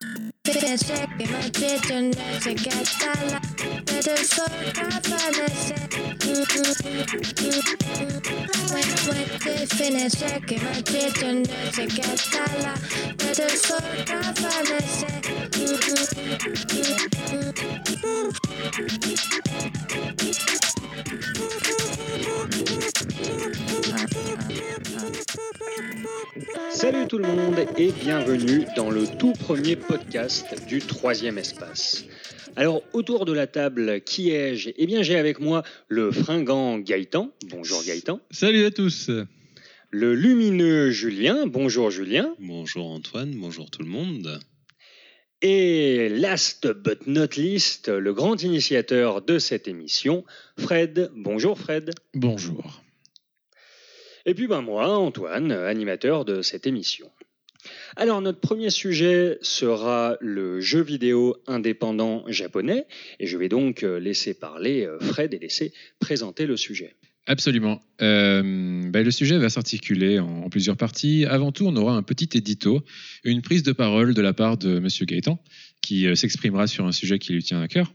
Quise que me quiten desde que está la Pero soy capaz de ser Muerte finesse que me quiten desde que está la Pero soy capaz de ser Thank you. Salut tout le monde et bienvenue dans le tout premier podcast du troisième espace. Alors autour de la table, qui ai-je? Eh bien j'ai avec moi le fringant Gaëtan. Bonjour Gaëtan. Salut à tous. Le lumineux Julien. Bonjour Julien. Bonjour Antoine, bonjour tout le monde. Et last but not least, le grand initiateur de cette émission, Fred. Bonjour Fred. Bonjour. Et puis ben moi, Antoine, animateur de cette émission. Alors notre premier sujet sera le jeu vidéo indépendant japonais, et je vais donc euh, laisser parler euh, Fred et laisser présenter le sujet. Absolument. Euh, ben, le sujet va s'articuler en, plusieurs parties. Avant tout, on aura un petit édito, une prise de parole de la part de Monsieur Gaëtan, qui s'exprimera sur un sujet qui lui tient à cœur.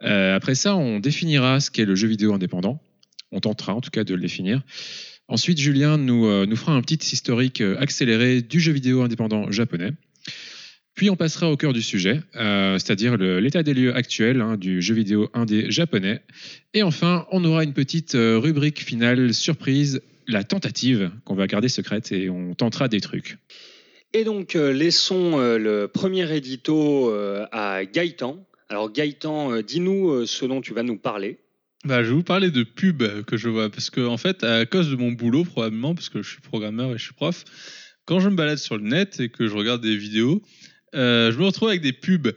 Après ça, on définira ce qu'est le jeu vidéo indépendant. On tentera en tout cas de le définir. Ensuite, Julien nous, euh, nous fera un petit historique euh, accéléré du jeu vidéo indépendant japonais. Puis on passera au cœur du sujet, euh, c'est-à-dire l'état des lieux actuel hein, du jeu vidéo indé japonais. Et enfin, on aura une petite rubrique finale surprise, la tentative, qu'on va garder secrète et on tentera des trucs. Et donc laissons le premier édito à Gaëtan. Alors Gaëtan, dis-nous ce dont tu vas nous parler. Bah, je vais vous parler de pub que je vois parce que en fait, à cause de mon boulot probablement, parce que je suis programmeur et je suis prof, quand je me balade sur le net et que je regarde des vidéos, euh, je me retrouve avec des pubs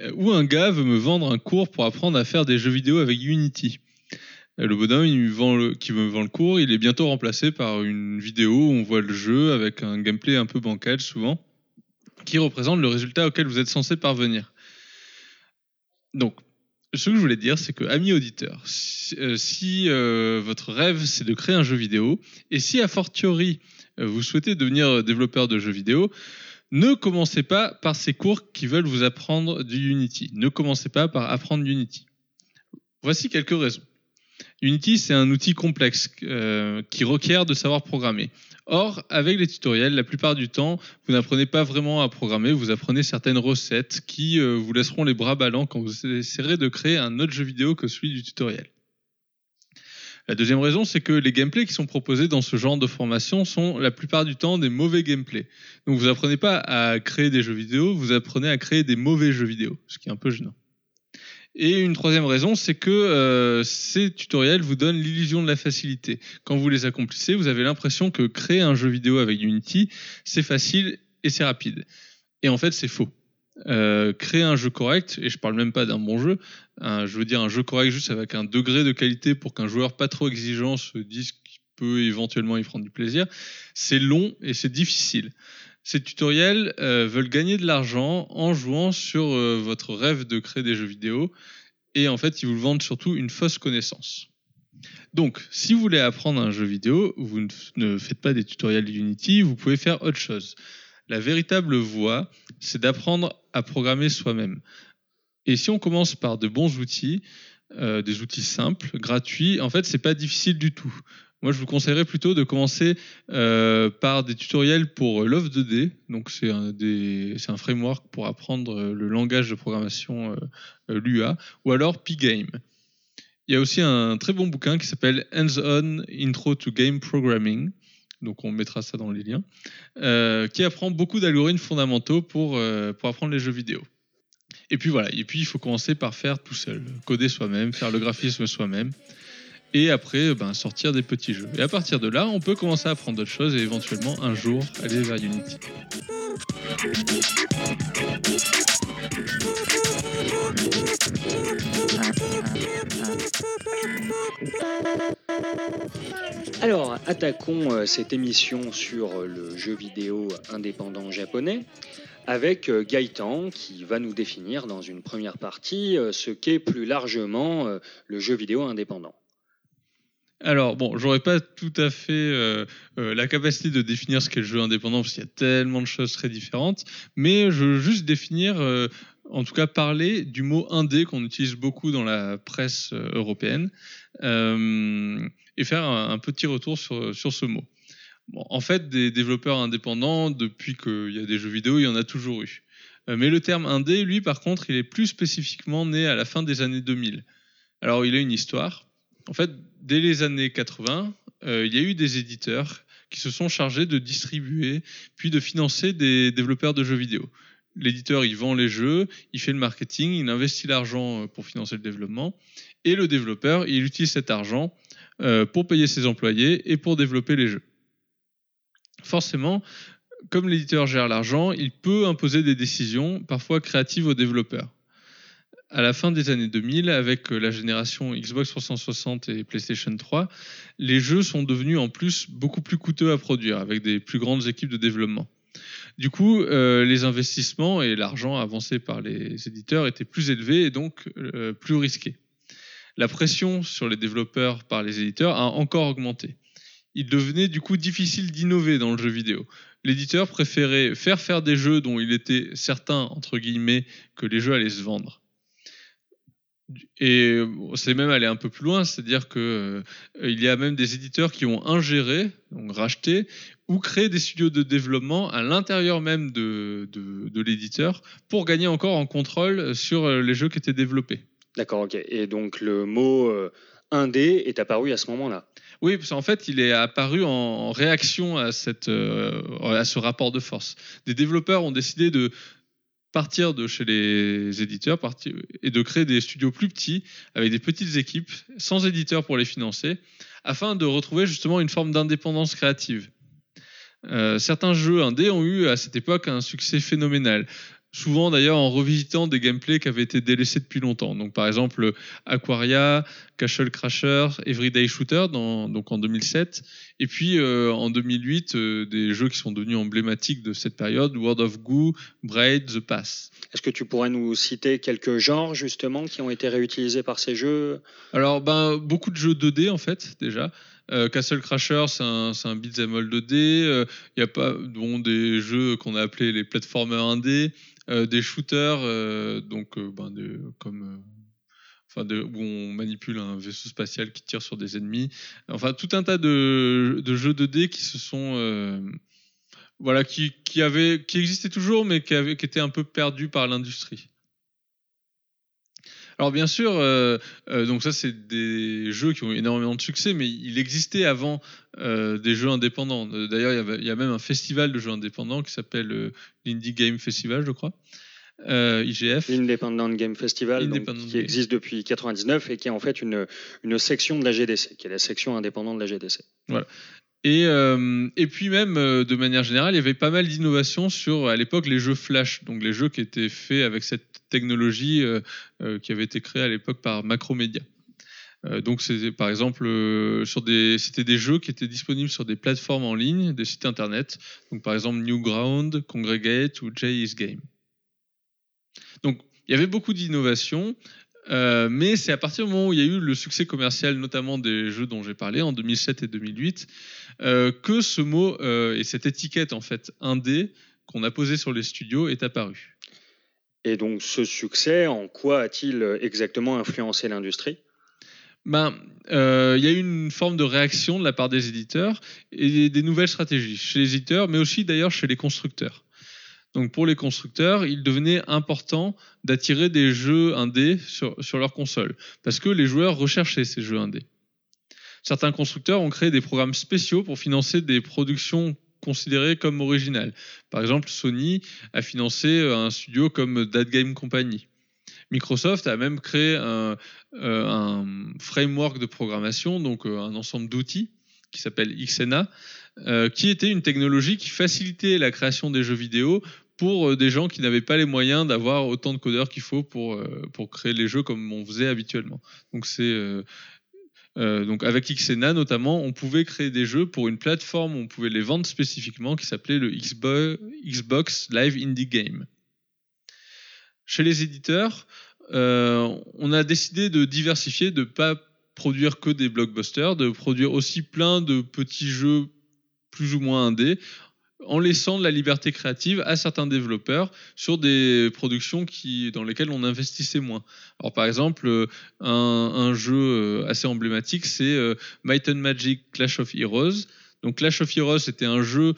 euh, où un gars veut me vendre un cours pour apprendre à faire des jeux vidéo avec Unity. Euh, Le bonhomme il me me vend le cours, il est bientôt remplacé par une vidéo où on voit le jeu avec un gameplay un peu bancal souvent, qui représente le résultat auquel vous êtes censé parvenir. Donc, ce que je voulais dire, c'est que, amis auditeurs, si, euh, euh, votre rêve c'est de créer un jeu vidéo, et si a fortiori euh, vous souhaitez devenir développeur de jeux vidéo, ne commencez pas par ces cours qui veulent vous apprendre du Unity. Ne commencez pas par apprendre Unity. Voici quelques raisons. Unity, c'est un outil complexe qui requiert de savoir programmer. Or, avec les tutoriels, la plupart du temps, vous n'apprenez pas vraiment à programmer, vous apprenez certaines recettes qui euh, vous laisseront les bras ballants quand vous essaierez de créer un autre jeu vidéo que celui du tutoriel. La deuxième raison, c'est que les gameplays qui sont proposés dans ce genre de formation sont la plupart du temps des mauvais gameplays. Donc vous apprenez pas à créer des jeux vidéo, vous apprenez à créer des mauvais jeux vidéo, ce qui est un peu gênant. Et une troisième raison, c'est que euh, ces tutoriels vous donnent l'illusion de la facilité. Quand vous les accomplissez, vous avez l'impression que créer un jeu vidéo avec Unity, c'est facile et c'est rapide. Et en fait, c'est faux. Euh, créer un jeu correct, et je parle même pas d'un bon jeu, je veux dire un jeu correct juste avec un degré de qualité pour qu'un joueur pas trop exigeant se dise qu'il peut éventuellement y prendre du plaisir, c'est long et c'est difficile. Ces tutoriels euh, veulent gagner de l'argent en jouant sur euh, votre rêve de créer des jeux vidéo, et en fait, ils vous vendent surtout une fausse connaissance. Donc, si vous voulez apprendre un jeu vidéo, vous ne, faites pas des tutoriels Unity, vous pouvez faire autre chose. La véritable voie, c'est d'apprendre à programmer soi-même. Et si on commence par de bons outils, euh, des outils simples, gratuits, en fait, c'est pas difficile du tout. Moi, je vous conseillerais plutôt de commencer euh, par des tutoriels pour Love 2D. Donc, c'est un, framework pour apprendre euh, le langage de programmation, euh, l'UA, ou alors Pgame. Il y a aussi un très bon bouquin qui s'appelle Hands-on Intro to Game Programming. Donc, on mettra ça dans les liens. qui apprend beaucoup d'algorithmes fondamentaux pour, pour apprendre les jeux vidéo. Et puis voilà, et puis il faut commencer par faire tout seul, coder soi-même, faire le graphisme soi-même, et après ben, sortir des petits jeux. Et à partir de là, on peut commencer à apprendre d'autres choses et éventuellement un jour aller vers Unity. Alors, attaquons euh, cette émission sur euh, le jeu vidéo indépendant japonais avec euh, qui va nous définir dans une première partie euh, ce qu'est plus largement le jeu vidéo indépendant. Alors, bon, j'aurais pas tout à fait euh, euh, la capacité de définir ce qu'est le jeu indépendant parce qu'il y a tellement de choses très différentes, mais je veux juste définir, euh, en tout cas parler du mot indé qu'on utilise beaucoup dans la presse euh, européenne euh, et faire un, un petit retour sur, sur ce mot. Bon, en fait, des développeurs indépendants, depuis qu'il y a des jeux vidéo, il y en a toujours eu. Euh, Mais le terme indé, lui, par contre, il est plus spécifiquement né à la fin des années 2000. Alors, il a une histoire. En fait, dès les années 80, euh, il y a eu des éditeurs qui se sont chargés de distribuer puis de financer des développeurs de jeux vidéo. L'éditeur, il vend les jeux, il fait le marketing, il investit l'argent euh, pour financer le développement, et le développeur, il utilise cet argent euh, pour payer ses employés et pour développer les jeux. Forcément, comme l'éditeur gère l'argent, il peut imposer des décisions, parfois créatives aux développeurs. À la fin des années 2000, avec la génération Xbox 360 et PlayStation 3, les jeux sont devenus en plus beaucoup plus coûteux à produire, avec des plus grandes équipes de développement. Du coup, euh, les investissements et l'argent avancé par les éditeurs étaient plus élevés et donc euh, plus risqués. La pression sur les développeurs par les éditeurs a encore augmenté. Il devenait du coup difficile d'innover dans le jeu vidéo. L'éditeur préférait faire faire des jeux dont il était certain, entre guillemets, que les jeux allaient se vendre. Et c'est même aller un peu plus loin, c'est-à-dire que euh, il y a même des éditeurs qui ont ingéré, donc racheté, ou créé des studios de développement à l'intérieur même de, de, de l'éditeur pour gagner encore en contrôle sur euh, les jeux qui étaient développés. D'accord, ok. Et donc le mot euh, indé est apparu à ce moment-là? Oui, parce qu'en fait, il est apparu en réaction à, cette, euh, à ce rapport de force. Des développeurs ont décidé de partir de chez les éditeurs et de créer des studios plus petits, avec des petites équipes, sans éditeurs pour les financer, afin de retrouver justement une forme d'indépendance créative. Euh, certains jeux indés ont eu à cette époque un succès phénoménal. Souvent d'ailleurs en revisitant des gameplays qui avaient été délaissés depuis longtemps. Donc par exemple Aquaria, Castle Crasher, Everyday Shooter dans, donc en 2007. Et puis euh, en 2008, euh, des jeux qui sont devenus emblématiques de cette période, World of Goo, Braid, The Pass. Est-ce que tu pourrais nous citer quelques genres justement qui ont été réutilisés par ces jeux? Alors ben, beaucoup de jeux 2D en fait déjà. Euh, Castle Crasher, c'est un, un beat'em all 2D. Il y a pas bon, des jeux qu'on a appelés les platformers 1D, euh, des shooters, euh, donc euh, ben, de, comme euh, enfin de, où on manipule un vaisseau spatial qui tire sur des ennemis. Enfin, tout un tas de, de jeux 2D qui se sont euh, voilà, qui, qui, qui existaient toujours, mais qui, qui étaient un peu perdus par l'industrie. Alors bien sûr, euh, euh, donc ça c'est des jeux qui ont eu énormément de succès, mais il existait avant euh, des jeux indépendants. D'ailleurs, il, y avait- il y a même un festival de jeux indépendants qui s'appelle l'Indie Game Festival, je crois, euh, IGF. L'Independent Game Festival, donc, qui Game. existe depuis 99 et qui est en fait une, une section de la GDC, qui est la section indépendante de la GDC. Et, euh, et puis même, de manière générale, il y avait pas mal d'innovations sur, à l'époque, les jeux Flash, donc les jeux qui étaient faits avec cette technologie euh, euh, qui avait été créée à l'époque par Macromedia. Euh, donc c'était par exemple sur des c'était des jeux qui étaient disponibles sur des plateformes en ligne, des sites internet, donc par exemple Newground, Congregate ou is Game. Donc il y avait beaucoup d'innovations, mais c'est à partir du moment où il y a eu le succès commercial, notamment des jeux dont j'ai parlé en 2007 et 2008, euh, que ce mot et cette étiquette en fait indé qu'on a posé sur les studios est apparu. Et donc ce succès, en quoi a-t-il exactement influencé l'industrie? Ben, euh, il y a eu une forme de réaction de la part des éditeurs et des nouvelles stratégies chez les éditeurs, mais aussi d'ailleurs chez les constructeurs. Donc pour les constructeurs, il devenait important d'attirer des jeux indés sur, sur leur console, parce que les joueurs recherchaient ces jeux indés. Certains constructeurs ont créé des programmes spéciaux pour financer des productions considérées comme originales. Par exemple, Sony a financé un studio comme That Game Company. Microsoft a même créé un, euh, framework de programmation, donc euh, un ensemble d'outils qui s'appelle euh, qui était une technologie qui facilitait la création des jeux vidéo pour euh, des gens qui n'avaient pas les moyens d'avoir autant de codeurs qu'il faut pour, euh, créer les jeux comme on faisait habituellement. Donc c'est euh, euh, donc avec Xena notamment, on pouvait créer des jeux pour une plateforme, on pouvait les vendre spécifiquement qui s'appelait le Xbo- Xbox Live Indie Game. Chez les éditeurs, euh, on a décidé de diversifier, de pas produire que des blockbusters, de produire aussi plein de petits jeux plus ou moins indés, en laissant de la liberté créative à certains développeurs sur des productions qui, dans lesquelles on investissait moins. Alors par exemple, euh, un, un jeu euh, assez emblématique, c'est euh, Might and Magic Clash of Heroes. Donc Clash of Heroes, c'était un jeu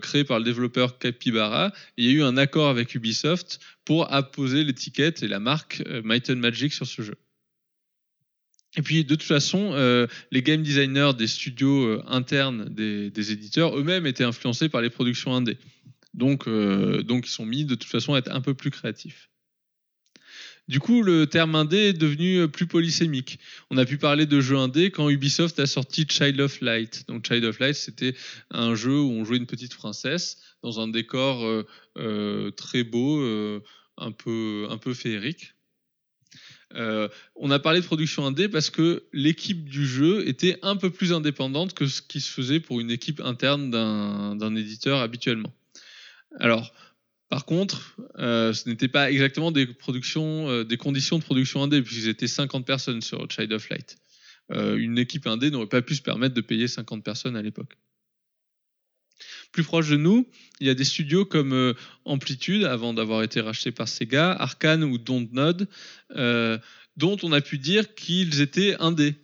créé par le développeur Capybara. Il y a eu un accord avec Ubisoft pour apposer l'étiquette et la marque Might and Magic sur ce jeu. Et puis de toute façon, euh, les game designers des studios euh, internes des, éditeurs eux-mêmes étaient influencés par les productions indées. Donc, euh, donc ils sont mis de toute façon à être un peu plus créatifs. Du coup, le terme indé est devenu plus polysémique. On a pu parler de jeux indé quand Ubisoft a sorti Child of Light. Donc Child of Light, c'était un jeu où on jouait une petite princesse dans un décor très beau, un peu féerique. Euh, on a parlé de production indé parce que l'équipe du jeu était un peu plus indépendante que ce qui se faisait pour une équipe interne d'un éditeur habituellement. Alors, par contre, euh, ce n'était pas exactement des euh, des conditions de production indé, puisqu'ils étaient 50 personnes sur Child of Light. Une équipe indé n'aurait pas pu se permettre de payer 50 personnes à l'époque. Plus proche de nous, il y a des studios comme euh, Amplitude, avant d'avoir été racheté par Sega, Arkane ou Dontnod, euh, dont on a pu dire qu'ils étaient indés.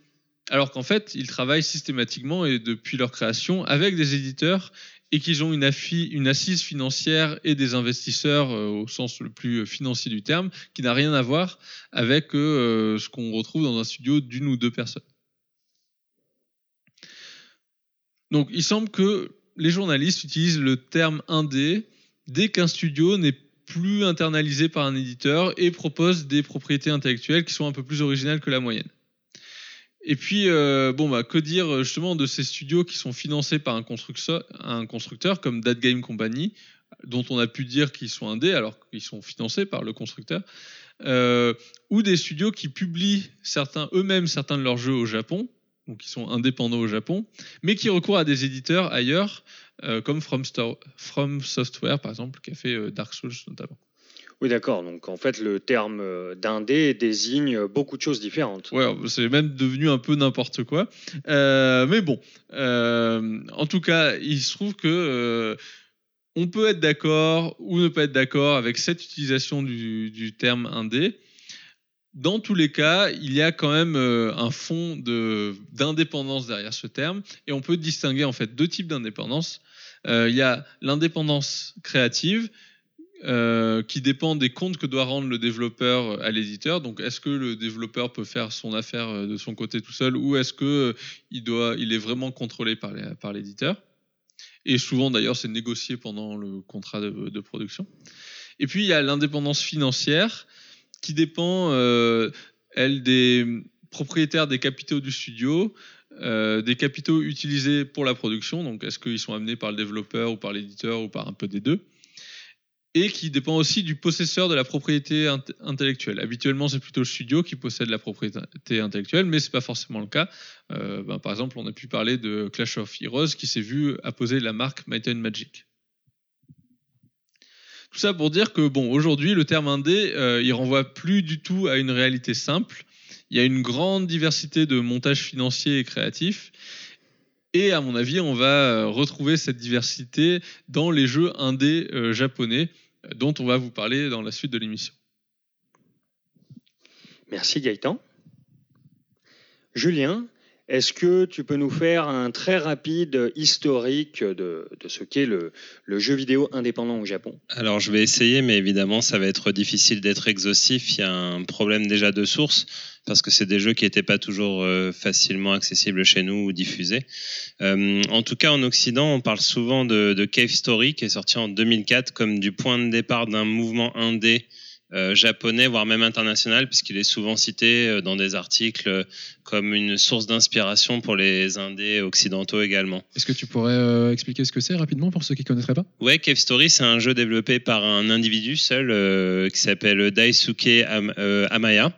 Alors qu'en fait, ils travaillent systématiquement et depuis leur création avec des éditeurs et qu'ils ont une, assise financière et des investisseurs euh, au sens le plus financier du terme, qui n'a rien à voir avec ce qu'on retrouve dans un studio d'une ou deux personnes. Donc il semble que les journalistes utilisent le terme indé dès qu'un studio n'est plus internalisé par un éditeur et propose des propriétés intellectuelles qui sont un peu plus originales que la moyenne. Et puis, euh, bon, bah, que dire justement de ces studios qui sont financés par un constructeur, comme That Game Company, dont on a pu dire qu'ils sont indés alors qu'ils sont financés par le constructeur, euh, ou des studios qui publient eux-mêmes certains de leurs jeux au Japon, donc qui sont indépendants au Japon, mais qui recourent à des éditeurs ailleurs, euh, comme From, Software par exemple, qui a fait euh, Dark Souls notamment. Oui, d'accord. Donc en fait, le terme euh, d'indé désigne beaucoup de choses différentes. Ouais, c'est même devenu un peu n'importe quoi. Euh, mais bon, en tout cas, il se trouve que on peut être d'accord ou ne pas être d'accord avec cette utilisation du, du terme indé. Dans tous les cas, il y a quand même euh, un fond d'indépendance derrière ce terme, et on peut distinguer en fait deux types d'indépendance. Euh, il y a l'indépendance créative, euh, qui dépend des comptes que doit rendre le développeur à l'éditeur. Donc, est-ce que le développeur peut faire son affaire de son côté tout seul, ou est-ce que euh, il doit, il est vraiment contrôlé par l'éditeur? Et souvent, d'ailleurs, c'est négocié pendant le contrat de production. Et puis, il y a l'indépendance financière, qui dépend, euh, elle, des propriétaires des capitaux du studio, euh, des capitaux utilisés pour la production. Donc, est-ce qu'ils sont amenés par le développeur ou par l'éditeur ou par un peu des deux? Et qui dépend aussi du possesseur de la propriété int- intellectuelle. Habituellement, c'est plutôt le studio qui possède la propriété intellectuelle, mais c'est pas forcément le cas. Euh, ben, par exemple, on a pu parler de Clash of Heroes qui s'est vu apposer la marque Might and Magic. Tout ça pour dire que bon, aujourd'hui, le terme indé, euh, il renvoie plus du tout à une réalité simple. Il y a une grande diversité de montages financiers et créatifs. Et à mon avis, on va euh, retrouver cette diversité dans les jeux indés euh, japonais, euh, dont on va vous parler dans la suite de l'émission. Merci Gaëtan. Julien, est-ce que tu peux nous faire un très rapide historique de, ce qu'est le, le jeu vidéo indépendant au Japon? Alors je vais essayer, mais évidemment ça va être difficile d'être exhaustif. Il y a un problème déjà de source parce que c'est des jeux qui n'étaient pas toujours euh, facilement accessibles chez nous ou diffusés. Euh, en tout cas en Occident, on parle souvent de, de Cave Story qui est sorti en 2004 comme du point de départ d'un mouvement indé euh, japonais, voire même international, puisqu'il est souvent cité euh, dans des articles euh, comme une source d'inspiration pour les indés occidentaux également. Est-ce que tu pourrais euh, expliquer ce que c'est rapidement pour ceux qui ne connaîtraient pas? Ouais, Cave Story, c'est un jeu développé par un individu seul euh, qui s'appelle Daisuke Am- Amaya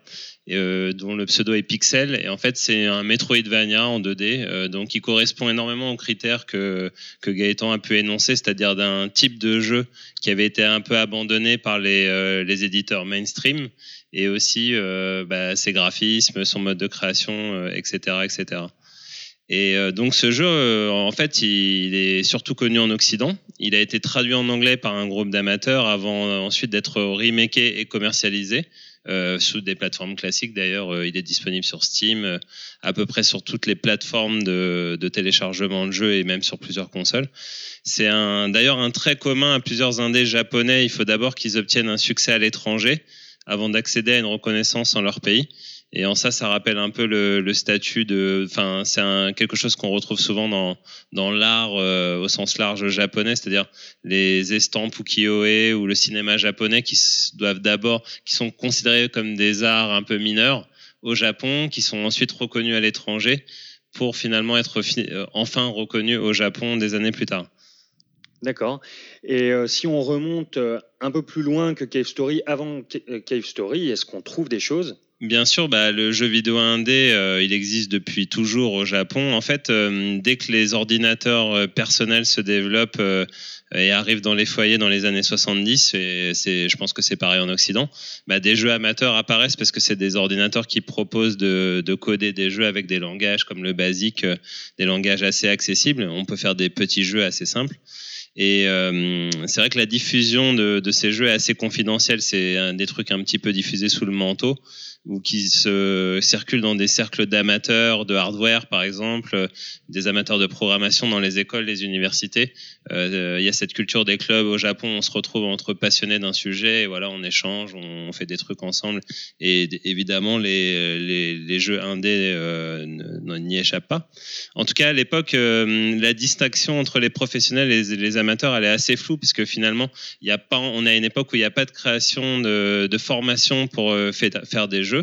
euh, dont le pseudo est Pixel. Et en fait, c'est un Metroidvania en 2D, euh, donc qui correspond énormément aux critères que, que Gaëtan a pu énoncer, c'est-à-dire d'un type de jeu qui avait été un peu abandonné par les, euh, les éditeurs mainstream, et aussi euh, bah, ses graphismes, son mode de création, euh, etc., etc. Et euh, donc ce jeu, en fait, il, est surtout connu en Occident. Il a été traduit en anglais par un groupe d'amateurs avant ensuite d'être remaké et commercialisé euh, sous des plateformes classiques. D'ailleurs, euh, il est disponible sur Steam, euh, à peu près sur toutes les plateformes de, de téléchargement de jeux et même sur plusieurs consoles. C'est d'ailleurs un trait commun à plusieurs indés japonais. Il faut d'abord qu'ils obtiennent un succès à l'étranger avant d'accéder à une reconnaissance en leur pays. Et en ça, ça rappelle un peu le, statut de, enfin, c'est quelque chose qu'on retrouve souvent dans dans l'art euh, au sens large japonais, c'est-à-dire les estampes ukiyo-e ou le cinéma japonais qui doivent d'abord, qui sont considérés comme des arts un peu mineurs au Japon, qui sont ensuite reconnus à l'étranger pour finalement être fi- euh, enfin reconnus au Japon des années plus tard. D'accord. Et euh, si on remonte un peu plus loin que Cave Story, avant Ca- Cave Story, est-ce qu'on trouve des choses Bien sûr, bah, le jeu vidéo indé, euh, il existe depuis toujours au Japon. En fait, euh, dès que les ordinateurs euh, personnels se développent euh, et arrivent dans les foyers dans les années 70, et je pense que c'est pareil en Occident, bah, des jeux amateurs apparaissent parce que c'est des ordinateurs qui proposent de, de coder des jeux avec des langages comme le basique, des langages assez accessibles. On peut faire des petits jeux assez simples. Et c'est vrai que la diffusion de, de ces jeux est assez confidentielle. C'est des trucs un petit peu diffusés sous le manteau ou qui se circulent dans des cercles d'amateurs de hardware, par exemple, des amateurs de programmation dans les écoles, les universités. Euh, Il y a cette culture des clubs au Japon, on se retrouve entre passionnés d'un sujet, et voilà, on échange, on fait des trucs ensemble. Et évidemment, les, jeux indés euh, n'y échappent pas. En tout cas, à l'époque, euh, la distinction entre les professionnels et les, amateurs, elle est assez floue, puisque finalement, il y a pas, on a une époque où il n'y a pas de création de, formation pour euh, faire des jeux.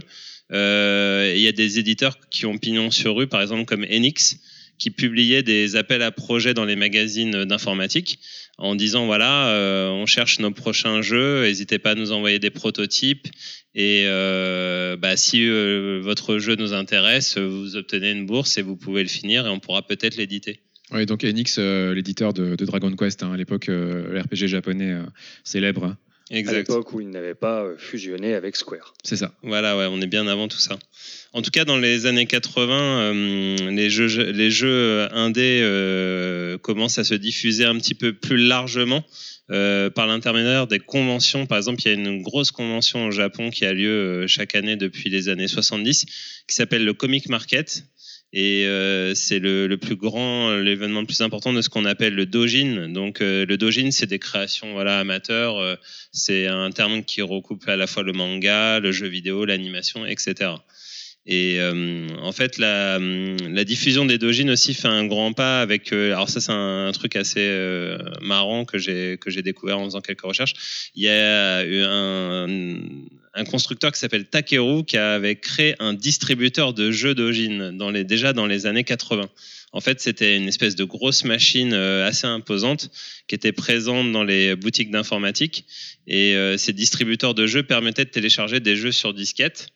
Euh, Il y a des éditeurs qui ont pignon sur rue, par exemple comme Enix, qui publiaient des appels à projets dans les magazines d'informatique en disant voilà, euh, on cherche nos prochains jeux, n'hésitez pas à nous envoyer des prototypes et euh, bah, si votre jeu nous intéresse, vous obtenez une bourse et vous pouvez le finir et on pourra peut-être l'éditer. Oui, donc Enix, l'éditeur de, Dragon Quest, hein, à l'époque, euh, le RPG japonais célèbre. Hein. à Exact. l'époque où ils n'avaient pas euh, fusionné avec Square C'est ça. Voilà, ouais, on est bien avant tout ça. En tout cas, dans les années 80, euh, les jeux, les jeux indés euh, commencent à se diffuser un petit peu plus largement euh, par l'intermédiaire des conventions. Par exemple, il y a une grosse convention au Japon qui a lieu euh, chaque année depuis les années 70, qui s'appelle le Comic Market. Et euh, c'est le, le plus grand, l'événement le plus important de ce qu'on appelle le dojin. Donc euh, le dojin, c'est des créations voilà amateurs. euh, c'est un terme qui recoupe à la fois le manga, le jeu vidéo, l'animation, etc. Et euh, en fait, la, la diffusion des dojins aussi fait un grand pas avec. euh, alors ça, c'est un, un truc assez euh, marrant que j'ai que j'ai découvert en faisant quelques recherches. Il y a eu un, un constructeur qui s'appelle Takeru qui avait créé un distributeur de jeux dojin dans les déjà dans les années 80. En fait, c'était une espèce de grosse machine euh, assez imposante qui était présente dans les boutiques d'informatique. Et euh, ces distributeurs de jeux permettaient de télécharger des jeux sur disquette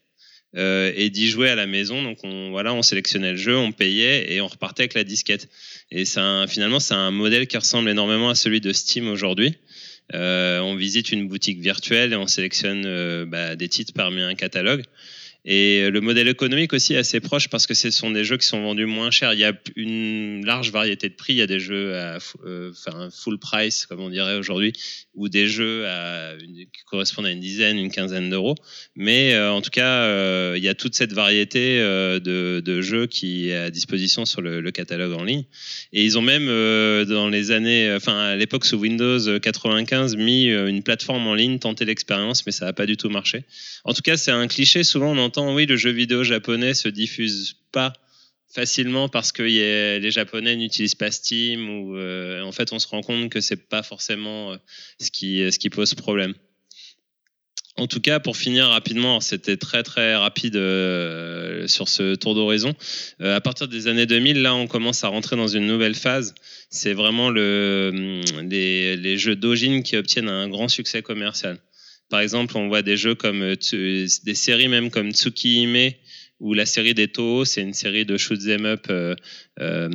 euh, et d'y jouer à la maison. Donc on, voilà, on sélectionnait le jeu, on payait et on repartait avec la disquette. Et finalement, c'est un modèle qui ressemble énormément à celui de Steam aujourd'hui. Euh, on visite une boutique virtuelle et on sélectionne euh, bah, des titres parmi un catalogue. Et le modèle économique aussi est assez proche parce que ce sont des jeux qui sont vendus moins cher. Il y a une large variété de prix. Il y a des jeux à euh, full price, comme on dirait aujourd'hui, ou des jeux qui correspondent à une dizaine, une quinzaine d'euros. Mais euh, en tout cas, euh, il y a toute cette variété euh, de, jeux qui est à disposition sur le, catalogue en ligne. Et ils ont même, euh, dans les années, enfin à l'époque sous Windows 95, mis euh, une plateforme en ligne, tenté l'expérience, mais ça n'a pas du tout marché. En tout cas, c'est un cliché. Souvent, oui, le jeu vidéo japonais se diffuse pas facilement parce que les Japonais n'utilisent pas Steam ou euh, en fait, on se rend compte que c'est pas forcément euh, ce qui ce qui pose problème. En tout cas, pour finir rapidement, c'était très très rapide euh, sur ce tour d'horizon. Euh, à partir des années 2000, là, on commence à rentrer dans une nouvelle phase. C'est vraiment hum, les, jeux d'Ojin qui obtiennent un grand succès commercial. Par exemple, on voit des jeux comme euh, des séries même comme Tsukihime ou la série des Toho, c'est une série de shoot 'em up euh, euh,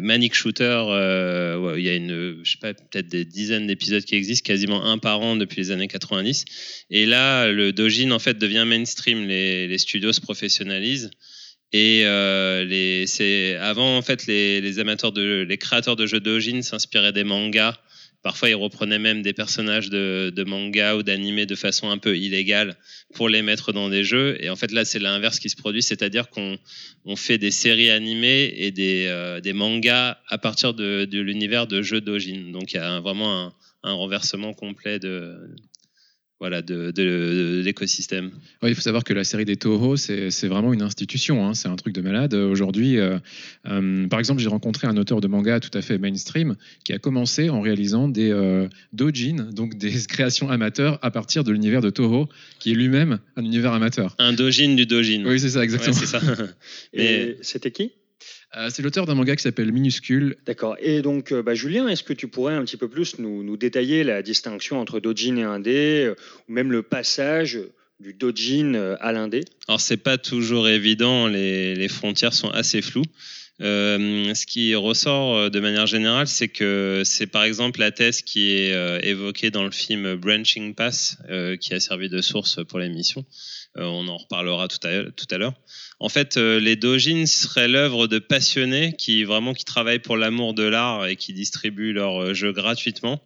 manic shooter. euh, il y a une, je sais pas, peut-être des dizaines d'épisodes qui existent, quasiment un par an depuis les années 90. Et là, le dojin en fait devient mainstream. Les, studios se professionnalisent. Et les, c'est avant en fait les, les amateurs de les créateurs de jeux dojin s'inspiraient des mangas. Parfois, ils reprenaient même des personnages de, manga ou d'animé de façon un peu illégale pour les mettre dans des jeux. Et en fait, là, c'est l'inverse qui se produit, c'est-à-dire qu'on on fait des séries animées et des, euh, mangas à partir de, l'univers de jeux dojin. Donc, il y a vraiment un renversement complet de voilà de, de- de l'écosystème. Ouais, il faut savoir que la série des Toho, c'est vraiment une institution. hein, c'est un truc de malade. Aujourd'hui, euh, euh, par exemple, j'ai rencontré un auteur de manga tout à fait mainstream qui a commencé en réalisant des euh, dojin, donc des créations amateurs à partir de l'univers de Toho, qui est lui-même un univers amateur. Un dojin du dojin. Oui, c'est ça, exactement. c'est ça. Et Mais- c'était qui? Euh, c'est l'auteur d'un manga qui s'appelle Minuscule. D'accord. Et donc, euh, bah, Julien, est-ce que tu pourrais un petit peu plus nous, nous détailler la distinction entre dojin et indé, euh, ou même le passage du dojin à l'indé? Alors c'est pas toujours évident, les, les frontières sont assez floues. Euh, ce qui ressort de manière générale, c'est que c'est par exemple la thèse qui est euh, évoquée dans le film Branching Pass, euh, qui a servi de source pour l'émission. Euh, on en reparlera tout à, l'heure. En fait, euh, les dojins seraient l'œuvre de passionnés qui vraiment qui travaillent pour l'amour de l'art et qui distribuent leurs euh, jeux gratuitement.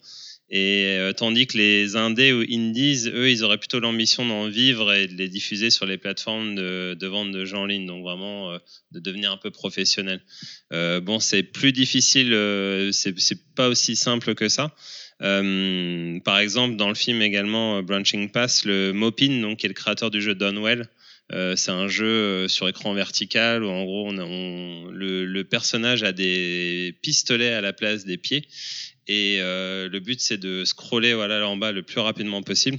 Et tandis que les indés ou indies, eux, ils auraient plutôt l'ambition d'en vivre et de les diffuser sur les plateformes de, vente de jeux en ligne. Donc vraiment de devenir un peu professionnel. Euh, bon, c'est plus difficile, euh, c'est pas aussi simple que ça. Euh, par exemple, dans le film également euh, Branching Pass, le Mopin, donc qui est le créateur du jeu Donwell, euh, c'est un jeu sur écran vertical où en gros le personnage a des pistolets à la place des pieds et euh, le but c'est de scroller voilà là en bas le plus rapidement possible.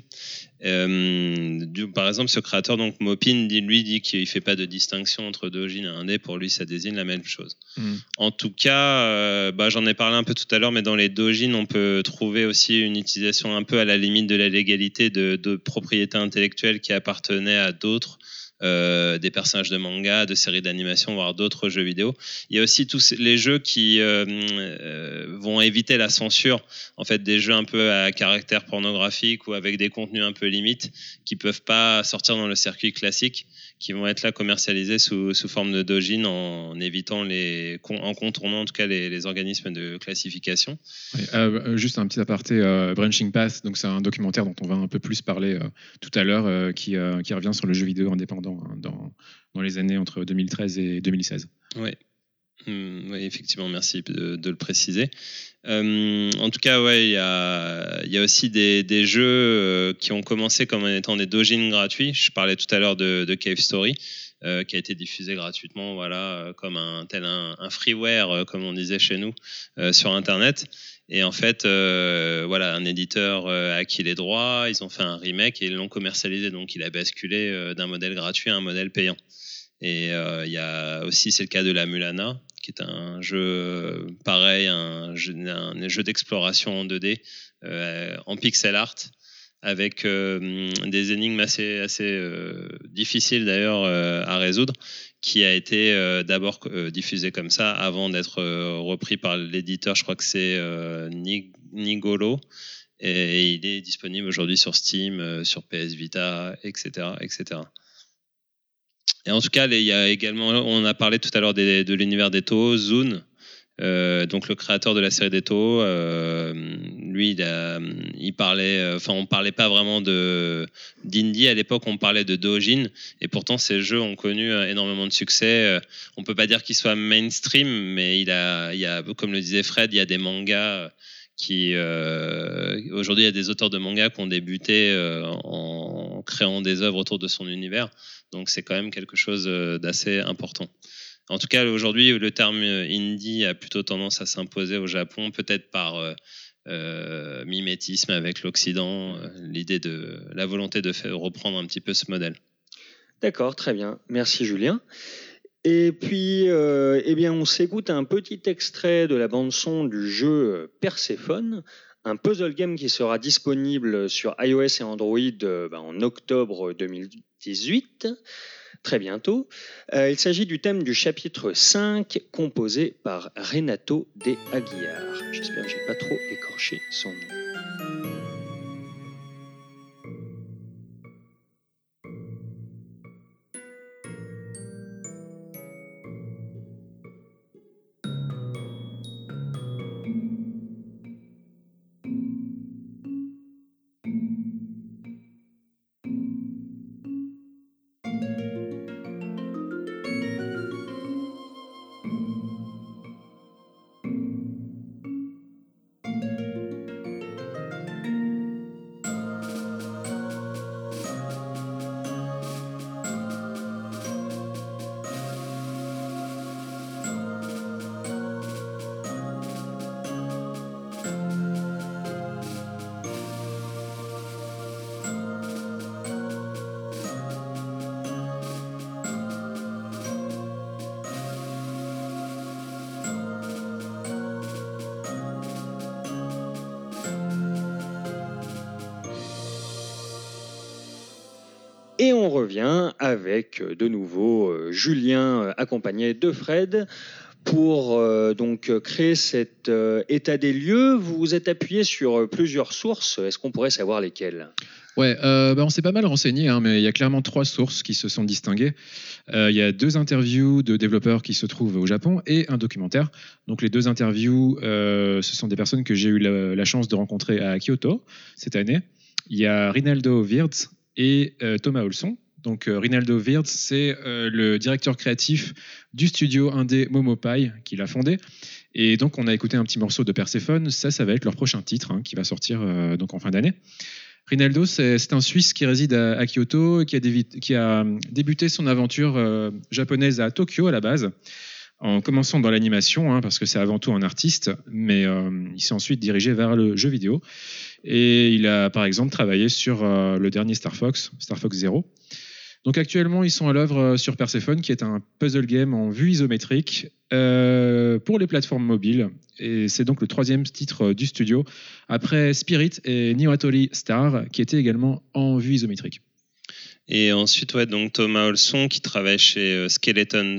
Euh, du- par exemple, ce créateur donc Mopin dit, lui dit qu'il fait pas de distinction entre dojin et indé. Pour lui, ça désigne la même chose. Mm. En tout cas, euh, bah, j'en ai parlé un peu tout à l'heure, mais dans les dojin, on peut trouver aussi une utilisation un peu à la limite de la légalité de, de propriétés intellectuelles qui appartenaient à d'autres. Euh, des personnages de manga, de séries d'animation, voire d'autres jeux vidéo. Il y a aussi tous les jeux qui euh, euh, vont éviter la censure, en fait, des jeux un peu à caractère pornographique ou avec des contenus un peu limites qui peuvent pas sortir dans le circuit classique, qui vont être là commercialisés sous, sous forme de dojin en, évitant les, en contournant en tout cas les, les organismes de classification. Euh, euh, juste un petit aparté, euh, Branching Path, donc c'est un documentaire dont on va un peu plus parler euh, tout à l'heure, qui, qui revient sur le jeu vidéo indépendant hein, dans, dans les années entre 2013 et 2016. Hmm, oui, effectivement, merci de, le préciser. Euh, en tout cas, ouais, il y a, aussi des, jeux euh, qui ont commencé comme étant des dojins gratuits. Je parlais tout à l'heure de, Cave Story, euh, qui a été diffusé gratuitement, voilà, comme un tel un, freeware, comme on disait chez nous, sur Internet. Et en fait, voilà, un éditeur a acquis les droits, ils ont fait un remake et ils l'ont commercialisé. Donc, il a basculé d'un modèle gratuit à un modèle payant. Et il y a aussi, c'est le cas de la Mulana, qui est un jeu pareil, un jeu, d'exploration en 2D, euh, en pixel art, avec euh, des énigmes assez, euh, difficiles d'ailleurs à résoudre, qui a été d'abord diffusé comme ça avant d'être repris par l'éditeur, je crois que c'est Nig- Nigolo. Et il est disponible aujourd'hui sur Steam, sur PS Vita, etc., etc. Et en tout cas, il y a également, on a parlé tout à l'heure de l'univers des Toho, Zune, euh, donc le créateur de la série des Toho, euh, lui, il, a- parlait, euh, enfin, on parlait pas vraiment d'indie à l'époque, on parlait de dojin, et pourtant ces jeux ont connu euh, énormément de succès. Euh, On peut pas dire qu'ils soient mainstream, mais il a, il y a, comme le disait Fred, il y a des mangas qui euh, aujourd'hui il y a des auteurs de mangas qui ont débuté euh, en créant des œuvres autour de son univers. Donc c'est quand même quelque chose euh, d'assez important. En tout cas, aujourd'hui, le terme indie a plutôt tendance à s'imposer au Japon, peut-être par mimétisme avec l'Occident, l'idée de la volonté de faire, reprendre un petit peu ce modèle. D'accord, très bien. Merci Julien. Et puis, euh, eh bien, on s'écoute un petit extrait de la bande son du jeu Perséphone, un puzzle game qui sera disponible sur iOS et Android euh, ben, en octobre 2018, très bientôt. Euh, il s'agit du thème du chapitre 5, composé par Renato De Aguiar. J'espère que j'ai pas trop écorché son nom. Accompagné de Fred pour euh, donc créer cet euh, état des lieux. Vous vous êtes appuyé sur euh, plusieurs sources. Est-ce qu'on pourrait savoir lesquelles? Ouais, euh, bah, on s'est pas mal renseigné, hein, mais il y a clairement trois sources qui se sont distinguées. Il y a deux interviews de développeurs qui se trouvent au Japon et un documentaire. Donc les deux interviews, ce sont des personnes que j'ai eu la, la chance de rencontrer à Kyoto cette année. Il y a Rinaldo Wirtz et Thomas Olson. Donc euh, Rinaldo Wirtz, c'est euh, le directeur créatif du studio indé Momopai qu'il a fondé. Et donc on a écouté un petit morceau de Persephone. Ça, ça va être leur prochain titre hein, qui va sortir euh, donc en fin d'année. Rinaldo, c'est un Suisse qui réside à, Kyoto, qui a, qui a débuté son aventure japonaise à Tokyo à la base, en commençant dans l'animation, hein, parce que c'est avant tout un artiste, mais il s'est ensuite dirigé vers le jeu vidéo. Et il a par exemple travaillé sur le dernier Star Fox, Star Fox Zero. Donc actuellement, ils sont à l'œuvre euh, sur Persephone, qui est un puzzle game en vue isométrique euh, pour les plateformes mobiles. Et c'est donc le troisième titre euh, du studio, après Spirit et Niwatori Star, qui étaient également en vue isométrique. Et ensuite, donc Thomas Olson qui travaille chez Skeleton,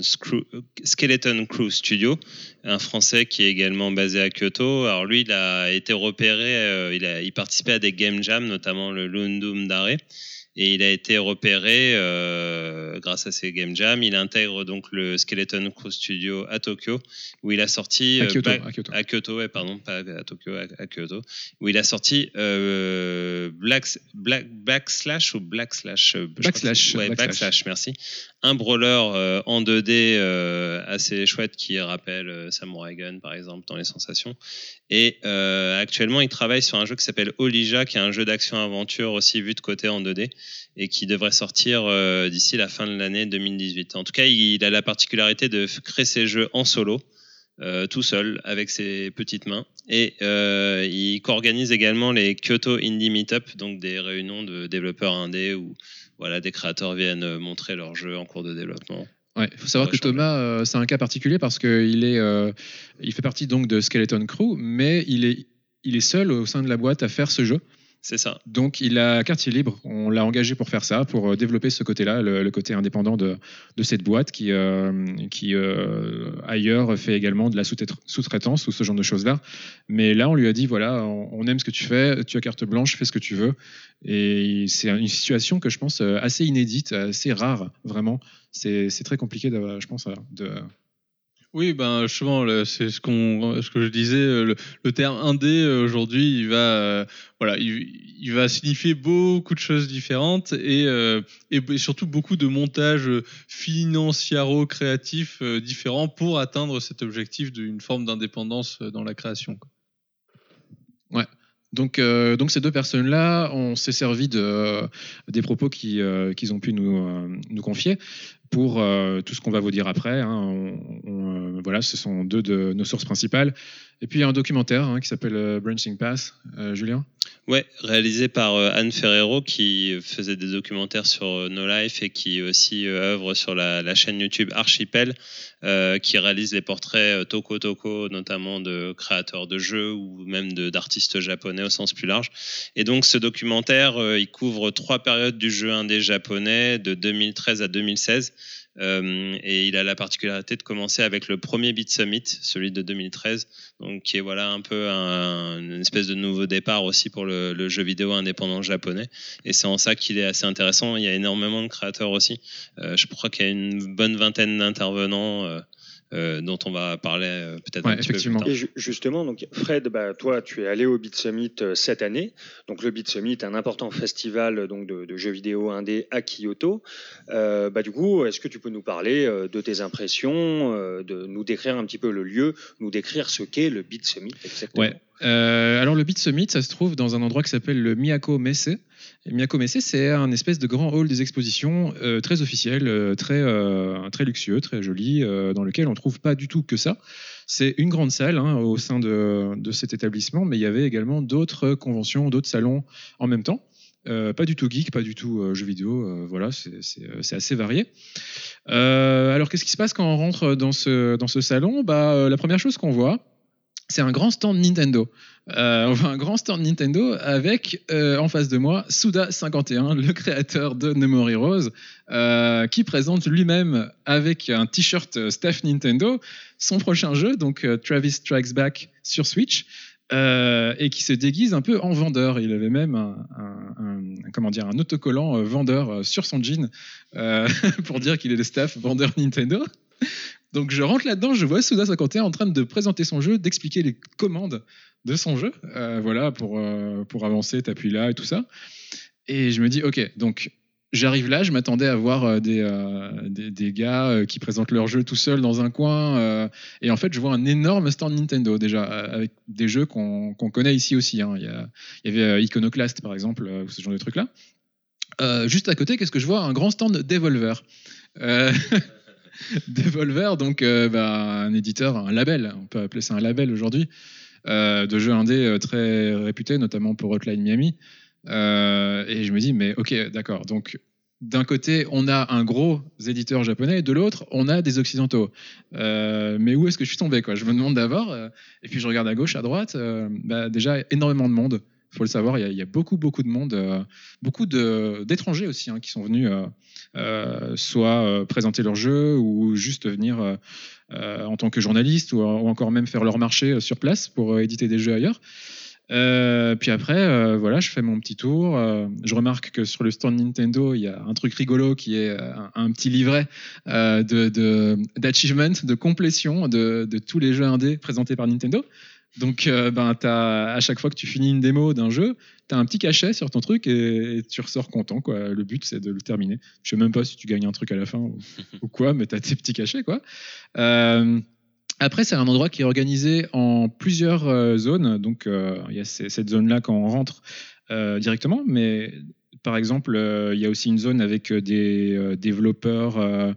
Crew Studio, un Français qui est également basé à Kyoto. Alors lui, il a été repéré, il, a, participait à des game jams, notamment le Lundum Dare. Et il a été repéré euh, grâce à ces game jams. Il intègre donc le Skeleton Crew Studio à Tokyo, où il a sorti À euh, Kyoto, Black- à Kyoto. à Kyoto, ouais, pardon, pas à Tokyo, à, Kyoto, où il a sorti euh, Black, Black, Backslash ou que c'est- Backslash, ouais, Backslash. Merci. Un brawler euh, en 2D euh, assez chouette qui rappelle Samurai Gun, par exemple, dans les sensations. Et actuellement, il travaille sur un jeu qui s'appelle Olija, qui est un jeu d'action-aventure aussi vu de côté en 2D et qui devrait sortir euh, d'ici la fin de l'année 2018. En tout cas, il a la particularité de créer ses jeux en solo euh, tout seul avec ses petites mains. Et euh, il co-organise également les Kyoto Indie Meetup, donc des réunions de développeurs indés où voilà, des créateurs viennent montrer leurs jeux en cours de développement. Ouais, il faut savoir que Thomas, euh, c'est un cas particulier parce qu'il est, il fait partie donc de Skeleton Crew, mais il est, il est seul au sein de la boîte à faire ce jeu. C'est ça. Donc il a quartier libre. On l'a engagé pour faire ça, pour euh, développer ce côté-là, le, côté indépendant de, de cette boîte qui, euh, qui euh, ailleurs fait également de la sous-traitance ou ce genre de choses-là. Mais là, on lui a dit voilà, on, aime ce que tu fais, tu as carte blanche, fais ce que tu veux. Et c'est une situation que je pense assez inédite, assez rare, vraiment. C'est très compliqué, je pense, de, Oui, ben justement, c'est ce ce que je disais. euh, Le, terme indé euh, aujourd'hui, il va, euh, voilà, il, va signifier beaucoup de choses différentes et, surtout beaucoup de montages financiaro-créatifs différents pour atteindre cet objectif d'une forme d'indépendance dans la création. quoi. Donc, donc ces deux personnes-là, on s'est servi de, des propos qui, qu'ils ont pu nous confier pour euh, tout ce qu'on va vous dire après. hein. Euh, voilà, ce sont deux de nos sources principales. Et puis il y a un documentaire hein, qui s'appelle euh, Branching. Euh, Julien? Ouais, réalisé par Anne Ferrero qui faisait des documentaires sur No Life et qui aussi œuvre sur la, chaîne YouTube Archipel, qui réalise les portraits Toko Toko, notamment de créateurs de jeux ou même d'artistes japonais au sens plus large. Et donc ce documentaire, il couvre trois périodes du jeu indé japonais de 2013 à 2016. Euh, et il a la particularité de commencer avec le premier Beat Summit, celui de 2013, donc qui est voilà un peu un- une espèce de nouveau départ aussi pour le, jeu vidéo indépendant japonais. Et c'est en ça qu'il est assez intéressant. Il y a énormément de créateurs aussi. Euh, je crois qu'il y a une bonne vingtaine d'intervenants. Euh, dont on va parler euh, peut-être Ouais, un petit peu plus tard. Et ju- justement, donc Fred, bah, toi, tu es allé au Beat Summit euh, cette année. Donc le Beat Summit, un important festival donc de, de jeux vidéo indé à Kyoto. Euh, bah, du coup, est-ce que tu peux nous parler euh, de tes impressions, euh, de nous décrire un petit peu le lieu, nous décrire ce qu'est le Beat Summit exactement? Ouais. Euh, alors le Beat Summit, ça se trouve dans un endroit qui s'appelle le Miyako Messe. Miyako Messe, c'est un espèce de grand hall des expositions euh, très officiel, euh, très, euh, très luxueux, très joli, dans lequel on trouve pas du tout que ça. C'est une grande salle hein, au sein de, de cet établissement, mais il y avait également d'autres conventions, d'autres salons en même temps. Pas du tout geek, pas du tout jeux vidéo, voilà, c'est- assez varié. Alors qu'est-ce qui se passe quand on rentre dans ce, dans ce salon? Bah, La première chose qu'on voit, c'est un grand stand Nintendo. Euh, on voit un grand stand Nintendo avec euh, en face de moi Suda51, le créateur de No Heroes, euh, qui présente lui-même avec un t-shirt Steph Nintendo son prochain jeu, donc euh, Travis Strikes Back sur Switch. et qui se déguise un peu en vendeur. Il avait même un, un- comment dire, un autocollant vendeur sur son jean pour dire qu'il est le staff vendeur Nintendo. Donc je rentre là-dedans, je vois Suda51 en train de présenter son jeu, d'expliquer les commandes de son jeu, euh, voilà, pour, euh, pour avancer, t'appuies là et tout ça. Et je me dis, ok, donc j'arrive là, je m'attendais à voir euh, des, des, gars qui présentent leur jeu tout seuls dans un coin. et en fait, je vois un énorme stand Nintendo déjà, avec des jeux qu'on connaît ici aussi. hein. Il, y a- il y avait Iconoclast, par exemple, ou ce genre de trucs-là. Euh, juste à côté, qu'est-ce que je vois? Un grand stand Devolver. Devolver, donc euh, bah, un éditeur, un label, on peut appeler ça un label aujourd'hui, euh, de jeux indés euh, très réputés, notamment pour Hotline Miami. Et je me dis, mais ok, d'accord. Donc, d'un côté, on a un gros éditeur japonais, de l'autre, on a des occidentaux. Mais où est-ce que je suis tombé quoi? Je me demande d'abord. et puis je regarde à gauche, à droite. bah, déjà, énormément de monde. Il faut le savoir, il y, a- beaucoup, beaucoup de monde, euh, beaucoup d'étrangers aussi hein, qui sont venus euh, euh, soit présenter leur jeu ou juste venir en tant que journaliste ou, encore même faire leur marché sur place pour éditer des jeux ailleurs. Puis après, voilà, je fais mon petit tour. je remarque que sur le stand Nintendo, il y a un truc rigolo qui est un, petit livret euh, de- de- d'achievement, de, complétion de tous les jeux indés présentés par Nintendo. Donc, euh, ben, t'as- à chaque fois que tu finis une démo d'un jeu, tu as un petit cachet sur ton truc et, et tu ressors content. Quoi. Le but, c'est de le terminer. Je sais même pas si tu gagnes un truc à la fin ou, ou quoi, mais tu as tes petits cachets. Quoi. Euh, après, c'est un endroit qui est organisé en plusieurs euh, zones. Donc, il y a cette zone-là quand on rentre directement, mais par exemple, euh, il y a aussi une zone avec euh, des euh, développeurs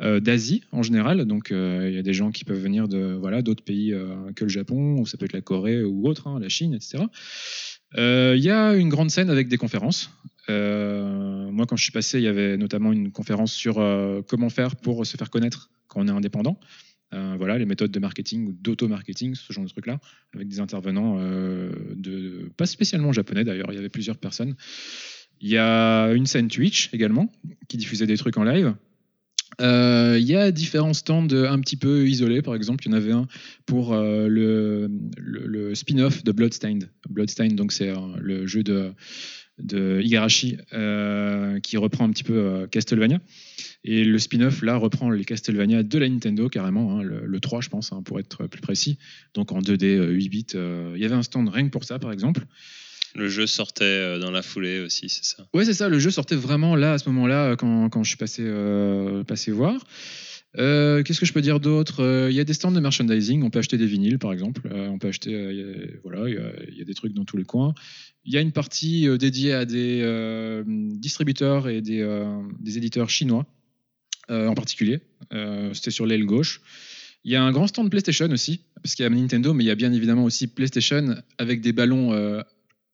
d'Asie en général. Donc, il y a des gens qui peuvent venir de voilà d'autres pays que le Japon, ou ça peut être la Corée ou autre, hein, la Chine, etc. Il y a une grande scène avec des conférences. Moi, quand je suis passé, il y avait notamment une conférence sur comment faire pour se faire connaître quand on est indépendant. Voilà, les méthodes de marketing ou d'auto-marketing, ce genre de trucs-là, avec des intervenants pas spécialement japonais d'ailleurs. Il y avait plusieurs personnes. Il y a une scène Twitch également qui diffusait des trucs en live. Euh, Il y a différents stands un petit peu isolés. Par exemple, il y en avait un pour euh, le, spin-off de Bloodstained. Bloodstained, donc c'est euh, le jeu de, de Igarashi qui reprend un petit peu Castlevania. Et le spin-off, là, reprend les Castlevania de la Nintendo, carrément, hein, le, le 3, je pense, hein, pour être plus précis. Donc en 2D, euh, 8 bits. Il y avait un stand rien que pour ça, par exemple. Le jeu sortait euh, dans la foulée aussi, c'est ça? Ouais, c'est ça, le jeu sortait vraiment là, à ce moment-là, euh, quand, quand je suis passé, euh, voir. Euh, Qu'est-ce que je peux dire d'autre? Il y a des stands de merchandising, on peut acheter des vinyles par exemple, on peut acheter, voilà, il y, a, des trucs dans tous les coins. Il y a une partie dédiée à des distributeurs et des, des éditeurs chinois. en particulier. C'était sur l'aile gauche. Il y a un grand stand PlayStation aussi, parce qu'il y a Nintendo, mais il y a bien évidemment aussi PlayStation avec des ballons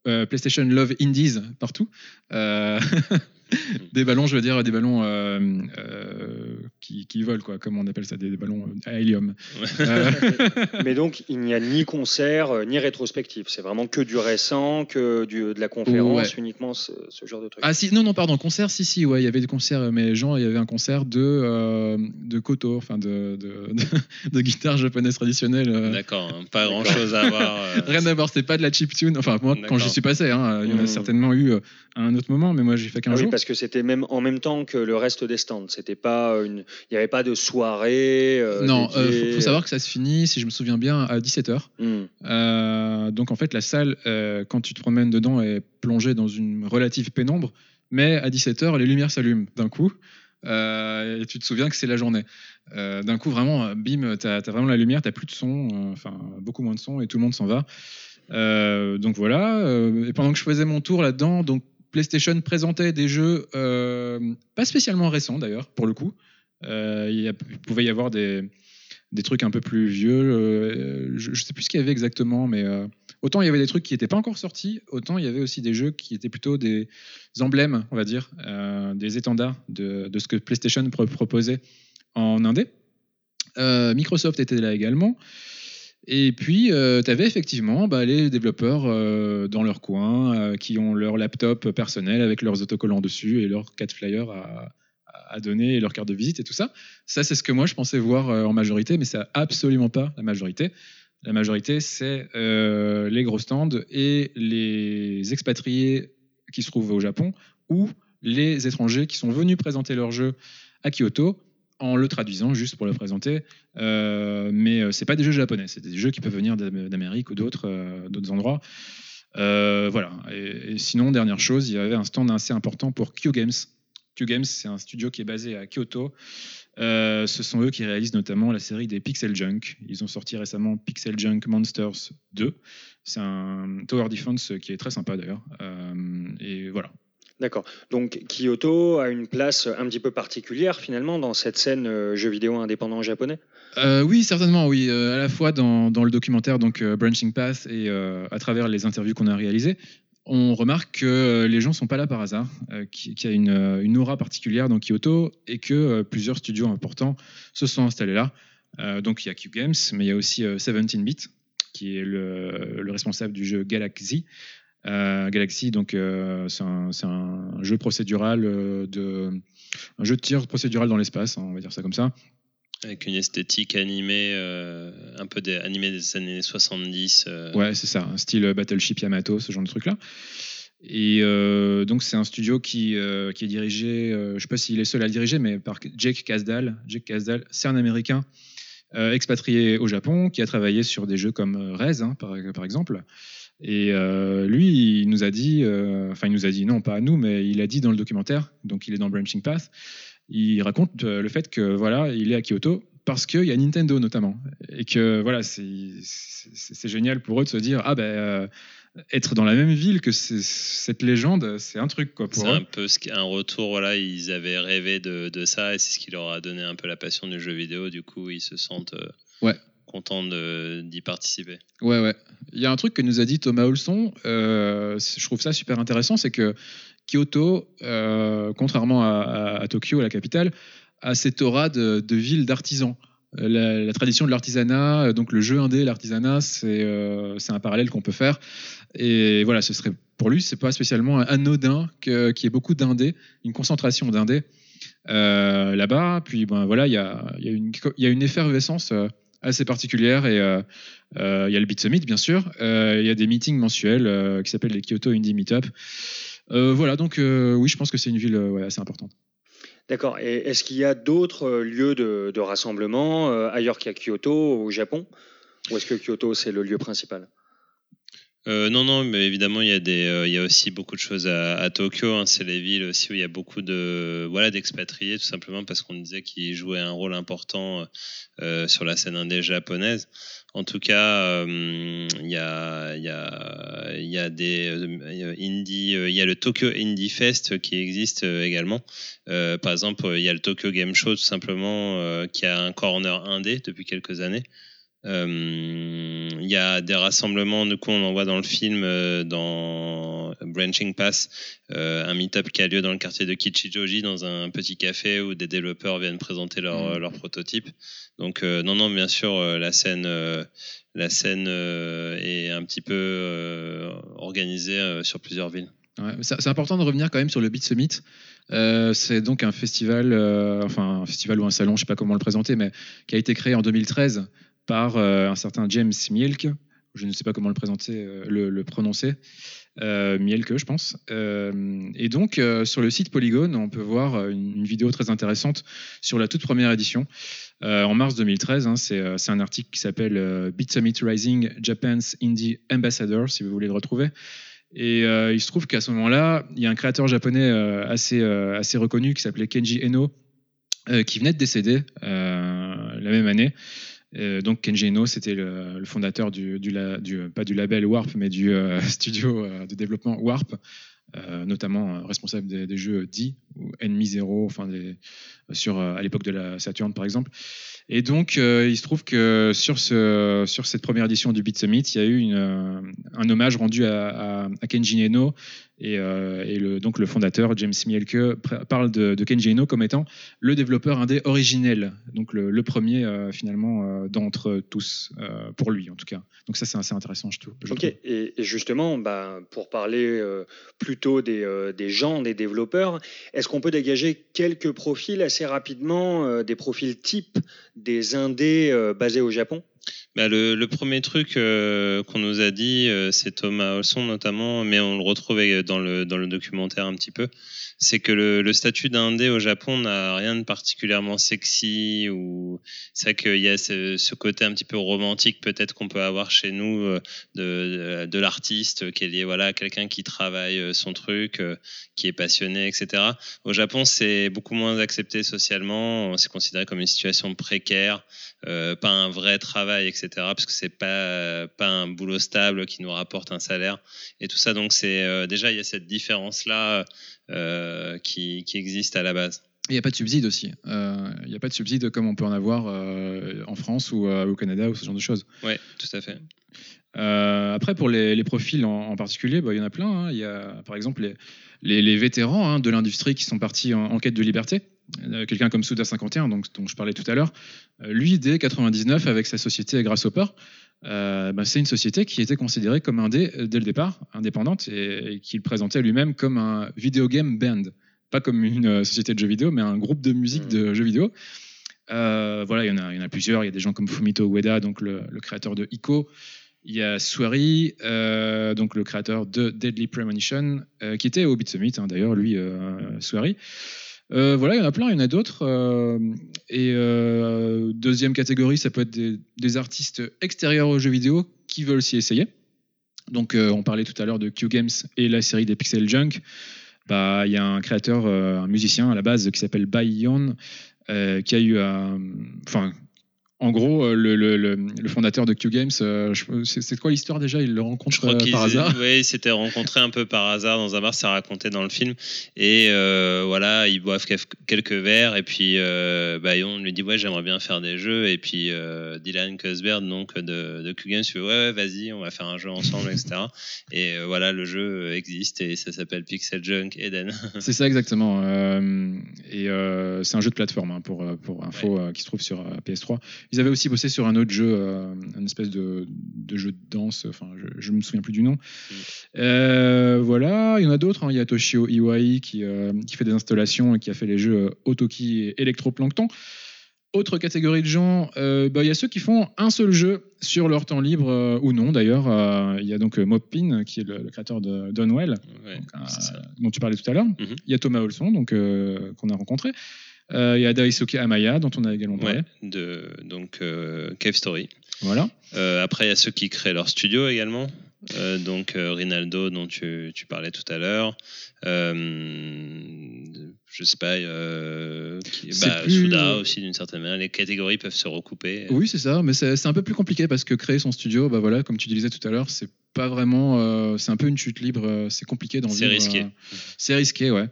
PlayStation Love Indies partout. Euh, des ballons, je veux dire, des ballons euh, euh, qui, qui volent, quoi, comme on appelle ça, des, des ballons à hélium. Euh, Mais donc, il n'y a ni concert, euh, ni rétrospective. C'est vraiment que du récent, que du, de la conférence, uniquement ce, ce genre de truc. Ah si, non, non, pardon, concert, si, si, ouais, il y avait des concerts, mais genre, il y avait un concert de, euh, de koto, enfin de, de, de, de guitare japonaise traditionnelle. euh. D'accord, hein, pas grand chose à voir. euh, Rien à voir, c'était pas de la chiptune. Enfin, moi, quand j'y suis passé, hein, il y en a Mhm. certainement eu euh, à un autre moment, mais moi, j'ai fait qu'un Ah oui, jour. Parce que c'était même en même temps que le reste des stands. C'était pas une, il n'y avait pas de soirée. euh, non, euh, dédiée. faut, faut savoir que ça se finit, si je me souviens bien, à 17h. Hmm. Euh, donc en fait, la salle, quand tu te promènes dedans, est plongée dans une relative pénombre, mais à 17h, les lumières s'allument d'un coup. euh, et tu te souviens que c'est la journée. Euh, d'un coup, vraiment, bim, tu as, vraiment la lumière, tu plus de son, euh, enfin beaucoup moins de son, et tout le monde s'en va. Donc voilà. et pendant que je faisais mon tour là-dedans, donc PlayStation présentait des jeux euh, pas spécialement récents d'ailleurs, pour le coup. Euh, il, pouvait y avoir des, des trucs un peu plus vieux. euh, je, ne sais plus ce qu'il y avait exactement, mais autant il y avait des trucs qui n'étaient pas encore sortis, autant il y avait aussi des jeux qui étaient plutôt des emblèmes, on va dire, des étendards de, de ce que PlayStation pro- proposait en indé. Microsoft était là également. Et puis, tu avais effectivement bah, les développeurs euh, dans leur coin euh, qui ont leur laptop personnel avec leurs autocollants dessus et leurs 4 flyers à, donner et leur carte de visite et tout ça. Ça, c'est ce que moi, je pensais voir euh, en majorité, mais c'est absolument pas la majorité. La majorité, c'est euh, les gros stands et les expatriés qui se trouvent au Japon ou les étrangers qui sont venus présenter leur jeu à Kyoto en le traduisant juste pour le présenter. Euh, mais euh, c'est pas des jeux japonais, c'est des jeux qui peuvent venir d'Am- d'Amérique ou d'autres euh, endroits. Euh, voilà. Et, sinon, dernière chose, il y avait un stand assez important pour Q Games. Q Games, c'est un studio qui est basé à Kyoto. Ce sont eux qui réalisent notamment la série des Pixel Junk. Ils ont sorti récemment Pixel Junk Monsters 2. C'est un tower defense qui est très sympa d'ailleurs. Et voilà. D'accord. Donc Kyoto a une place un petit peu particulière finalement dans cette scène euh, jeux vidéo indépendant japonais? Euh, oui, certainement, oui. Euh, à la fois dans, le documentaire donc euh, Branching Path et à travers les interviews qu'on a réalisées, on remarque que les gens sont pas là par hasard, qu'il y a une, aura particulière dans Kyoto et que plusieurs studios importants se sont installés là. Donc il y a Q Games, mais il y a aussi euh, 17-bit qui est le responsable du jeu Galaxy. Euh, Galaxy, donc euh, c'est un, jeu procédural euh, de un jeu de tir procédural dans l'espace, hein, on va dire ça comme ça. Avec une esthétique animée, un peu des, animée des années 70. euh, Ouais, c'est ça, un style Battleship Yamato, ce genre de truc-là. Et euh, donc, c'est un studio qui, qui est dirigé, je ne sais pas s'il est seul à le diriger, mais par Jake Casdal. Jake Casdal, c'est un Américain expatrié au Japon qui a travaillé sur des jeux comme Rez, hein, par, par exemple. Et euh, lui, il nous a dit, euh, enfin, il nous a dit, non, pas à nous, mais il a dit dans le documentaire, donc il est dans Branching Path, il raconte euh, le fait que voilà, il est à Kyoto parce qu'il y a Nintendo notamment et que voilà, c'est génial pour eux de se dire ah ben euh, être dans la même ville que cette légende, c'est un truc quoi C'est un peu ce un retour, voilà, ils avaient rêvé de, de ça et c'est ce qui leur a donné un peu la passion du jeu vidéo. Du coup, ils se sentent euh, Ouais. Contents de- d'y participer. Ouais, ouais. Il y a un truc que nous a dit Thomas Olson, euh, je trouve ça super intéressant, c'est que Kyoto, euh, contrairement à, à- à Tokyo, la capitale, a cette aura de, de ville d'artisans. Euh, La, tradition de l'artisanat, donc le jeu indé, l'artisanat, c'est euh, un parallèle qu'on peut faire. Et voilà, ce serait pour lui, c'est pas spécialement anodin qu'il y ait beaucoup d'indés, une concentration d'indés euh, là-bas. Puis ben voilà, il y a, y y a une effervescence assez particulière et euh, euh, il y a le Beat Summit, bien sûr. Euh, Il y a des meetings mensuels qui s'appellent les Kyoto Indie Meetup. Voilà, donc oui, je pense que c'est une ville assez importante. D'accord. Est-ce qu'il y a d'autres lieux de, rassemblement ailleurs qu'à Kyoto, au Japon? Ou est-ce que Kyoto, c'est le lieu principal? Euh, non, non, mais évidemment, il y a, des, euh, il y a aussi beaucoup de choses à, Tokyo. hein. C'est les villes aussi où il y a beaucoup de voilà d'expatriés, tout simplement parce qu'on disait qu'ils jouaient un rôle important euh, sur la scène indé japonaise. En tout cas, il y, a, y, a, y a des indie, il y a le Tokyo Indie Fest qui existe également. Par exemple, il y a le Tokyo Game Show tout simplement qui a un corner indé depuis quelques années. Euh, Il y a des rassemblements, du coup, on en voit dans le film, euh, dans Branching Pass, euh, un meet-up qui a lieu dans le quartier de Kichijoji, dans un petit café où des développeurs viennent présenter leur, Mm. leur prototype. Donc, non, non, bien sûr, la scène, la scène euh, est un petit peu euh, organisée euh, sur plusieurs villes. Ouais, c'est important de revenir quand même sur le Beat Summit. C'est donc un festival, enfin un festival ou un salon, je sais pas comment le présenter, mais qui a été créé en 2013 par euh, un certain James Mielke. Je ne sais pas comment le présenter, euh, le, prononcer. Euh, Mielke, je pense. Euh, et donc sur le site Polygon, on peut voir une, vidéo très intéressante sur la toute première édition. En mars 2013, hein, c'est un article qui s'appelle Beat Summit Rising Japan's Indie Ambassador, si vous voulez le retrouver. Et il se trouve qu'à ce moment-là, il y a un créateur japonais assez, assez reconnu qui s'appelait Kenji Eno, qui venait de décéder la même année. Euh, donc Kenji Eno, c'était le, fondateur du, du- pas du label Warp, mais du euh, studio euh, de développement Warp, euh, notamment euh, responsable des, jeux D ou Enemy Zero, enfin sur euh, à l'époque de la Saturn par exemple. Et donc euh, il se trouve que sur ce sur cette première édition du Beat Summit, il y a eu euh, un hommage rendu à, Kenji Eno et, euh, et le, donc le fondateur James Mielke parle de, de Kenji Eno comme étant le développeur indé originel, donc le, le premier euh, finalement euh, d'entre tous pour lui en tout cas. Donc ça c'est assez intéressant je trouve. Ok, et, et justement, bah, pour parler plutôt des, des gens, des développeurs, est-ce qu'on peut dégager quelques profils assez rapidement, des profils types des indés basés au Japon? Bah, le, premier truc euh, qu'on nous a dit, euh, c'est Thomas Olson notamment, mais on le retrouvait dans le documentaire un petit peu, c'est que le, le statut d'indé au Japon n'a rien de particulièrement sexy ou c'est vrai qu'il y a ce, côté un petit peu romantique peut-être qu'on peut avoir chez nous euh, de, l'artiste qui est lié voilà à quelqu'un qui travaille euh, son truc, euh, qui est passionné, etc. Au Japon, c'est beaucoup moins accepté socialement, c'est considéré comme une situation précaire pas un vrai travail, etc. Parce que c'est pas pas un boulot stable qui nous rapporte un salaire et tout ça. Donc c'est déjà il y a cette différence là qui, qui existe à la base. Il n'y a pas de subside aussi. Euh, Il n'y a pas de subside comme on peut en avoir euh, en France ou euh, au Canada ou ce genre de choses. Ouais, tout à fait. Euh, après, pour les, les profils en, en particulier, bah, il y en a plein. hein. Il y a, par exemple, les, les, les vétérans hein, de l'industrie qui sont partis en, en quête de liberté. Euh, Quelqu'un comme Souda51, donc, dont je parlais tout à l'heure. Euh, lui, dès 99, avec sa société Grasshopper, euh, bah, c'est une société qui était considérée comme indé euh, dès le départ, indépendante, et, et qu'il présentait lui-même comme un video game band. Pas comme une euh, société de jeux vidéo, mais un groupe de musique de jeux vidéo. Euh, voilà, il y, en a, il y en a plusieurs. Il y a des gens comme Fumito Ueda, donc le, le créateur de Ico. Il y a euh, donc le créateur de Deadly Premonition, qui était au Beat Summit, hein, d'ailleurs, lui, Suari. Euh, voilà, il y en a plein, il y en a d'autres. euh, et euh, deuxième catégorie, ça peut être des, artistes extérieurs aux jeux vidéo qui veulent s'y essayer. Donc, on parlait tout à l'heure de Q Games et la série des Pixel Junk. Bah, il y a un créateur, un musicien à la base qui s'appelle Bai Yon, qui a eu. Enfin, en gros, euh, le, le- le- fondateur de Q Games, euh, c'est quoi l'histoire déjà? Il le rencontre Je crois euh, par hasard? ouais, ils s'étaient rencontrés un peu par hasard dans un bar, c'est raconté dans le film. Et euh, voilà, ils boivent quelques verres et puis euh, Bayon lui dit ouais j'aimerais bien faire des jeux et puis Dylan Cusbert donc de, de Q Games fait ouais, ouais vas-y on va faire un jeu ensemble etc. Et voilà le jeu existe et ça s'appelle Pixel Junk Eden. C'est ça exactement. et c'est un jeu de plateforme hein, pour, pour info qui se trouve sur euh, PS3. Ils avaient aussi bossé sur un autre jeu, euh, une espèce de, de jeu de danse. Enfin, je, ne me souviens plus du nom. Euh, voilà, il y en a d'autres. hein. Il y a Toshio Iwai qui, euh, qui fait des installations et qui a fait les jeux euh, Otoki et Electroplankton. Autre catégorie de gens, euh, bah, il y a ceux qui font un seul jeu sur leur temps libre euh, ou non d'ailleurs. Euh, il y a donc Moppin qui est le, le créateur de Ouais, donc, euh, dont tu parlais tout à l'heure. Mhm. Il y a Thomas Olson, donc qu'on a rencontré. Euh, il y a Daisuke Amaya, dont on a également parlé. Ouais, de donc euh, Cave Story. Voilà. Euh, après il y a ceux qui créent leur studio également. Euh, donc euh, Rinaldo dont tu, tu parlais tout à l'heure. Euh, je sais pas, euh, qui- C'est bah, plus- Souda aussi d'une certaine manière. Les catégories peuvent se recouper. Oui, c'est ça, mais c'est c'est un peu plus compliqué parce que créer son studio, bah voilà, comme tu disais tout à l'heure, c'est pas vraiment, c'est un peu une chute libre, c'est compliqué d'en C'est vivre, risqué. euh, c'est risqué, ouais.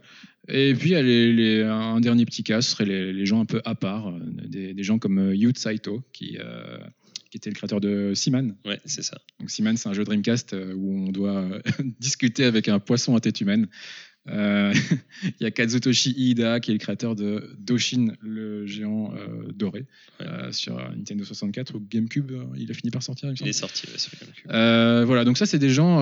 Et puis les- les- un dernier petit cas, ce serait les, les gens un peu à part, des, des gens comme Yu Saito, qui, qui était le créateur de Seaman. Ouais, c'est ça. Donc Seaman, c'est un jeu Dreamcast euh, où on doit euh, discuter avec un poisson à tête humaine. Euh, Il y a Kazutoshi Iida qui est le créateur de Doshin, le géant euh, doré, Ouais. euh, sur Nintendo 64 ou GameCube. euh, il a fini par sortir, il est sorti ouais, sur GameCube. Voilà, donc ça, c'est des gens.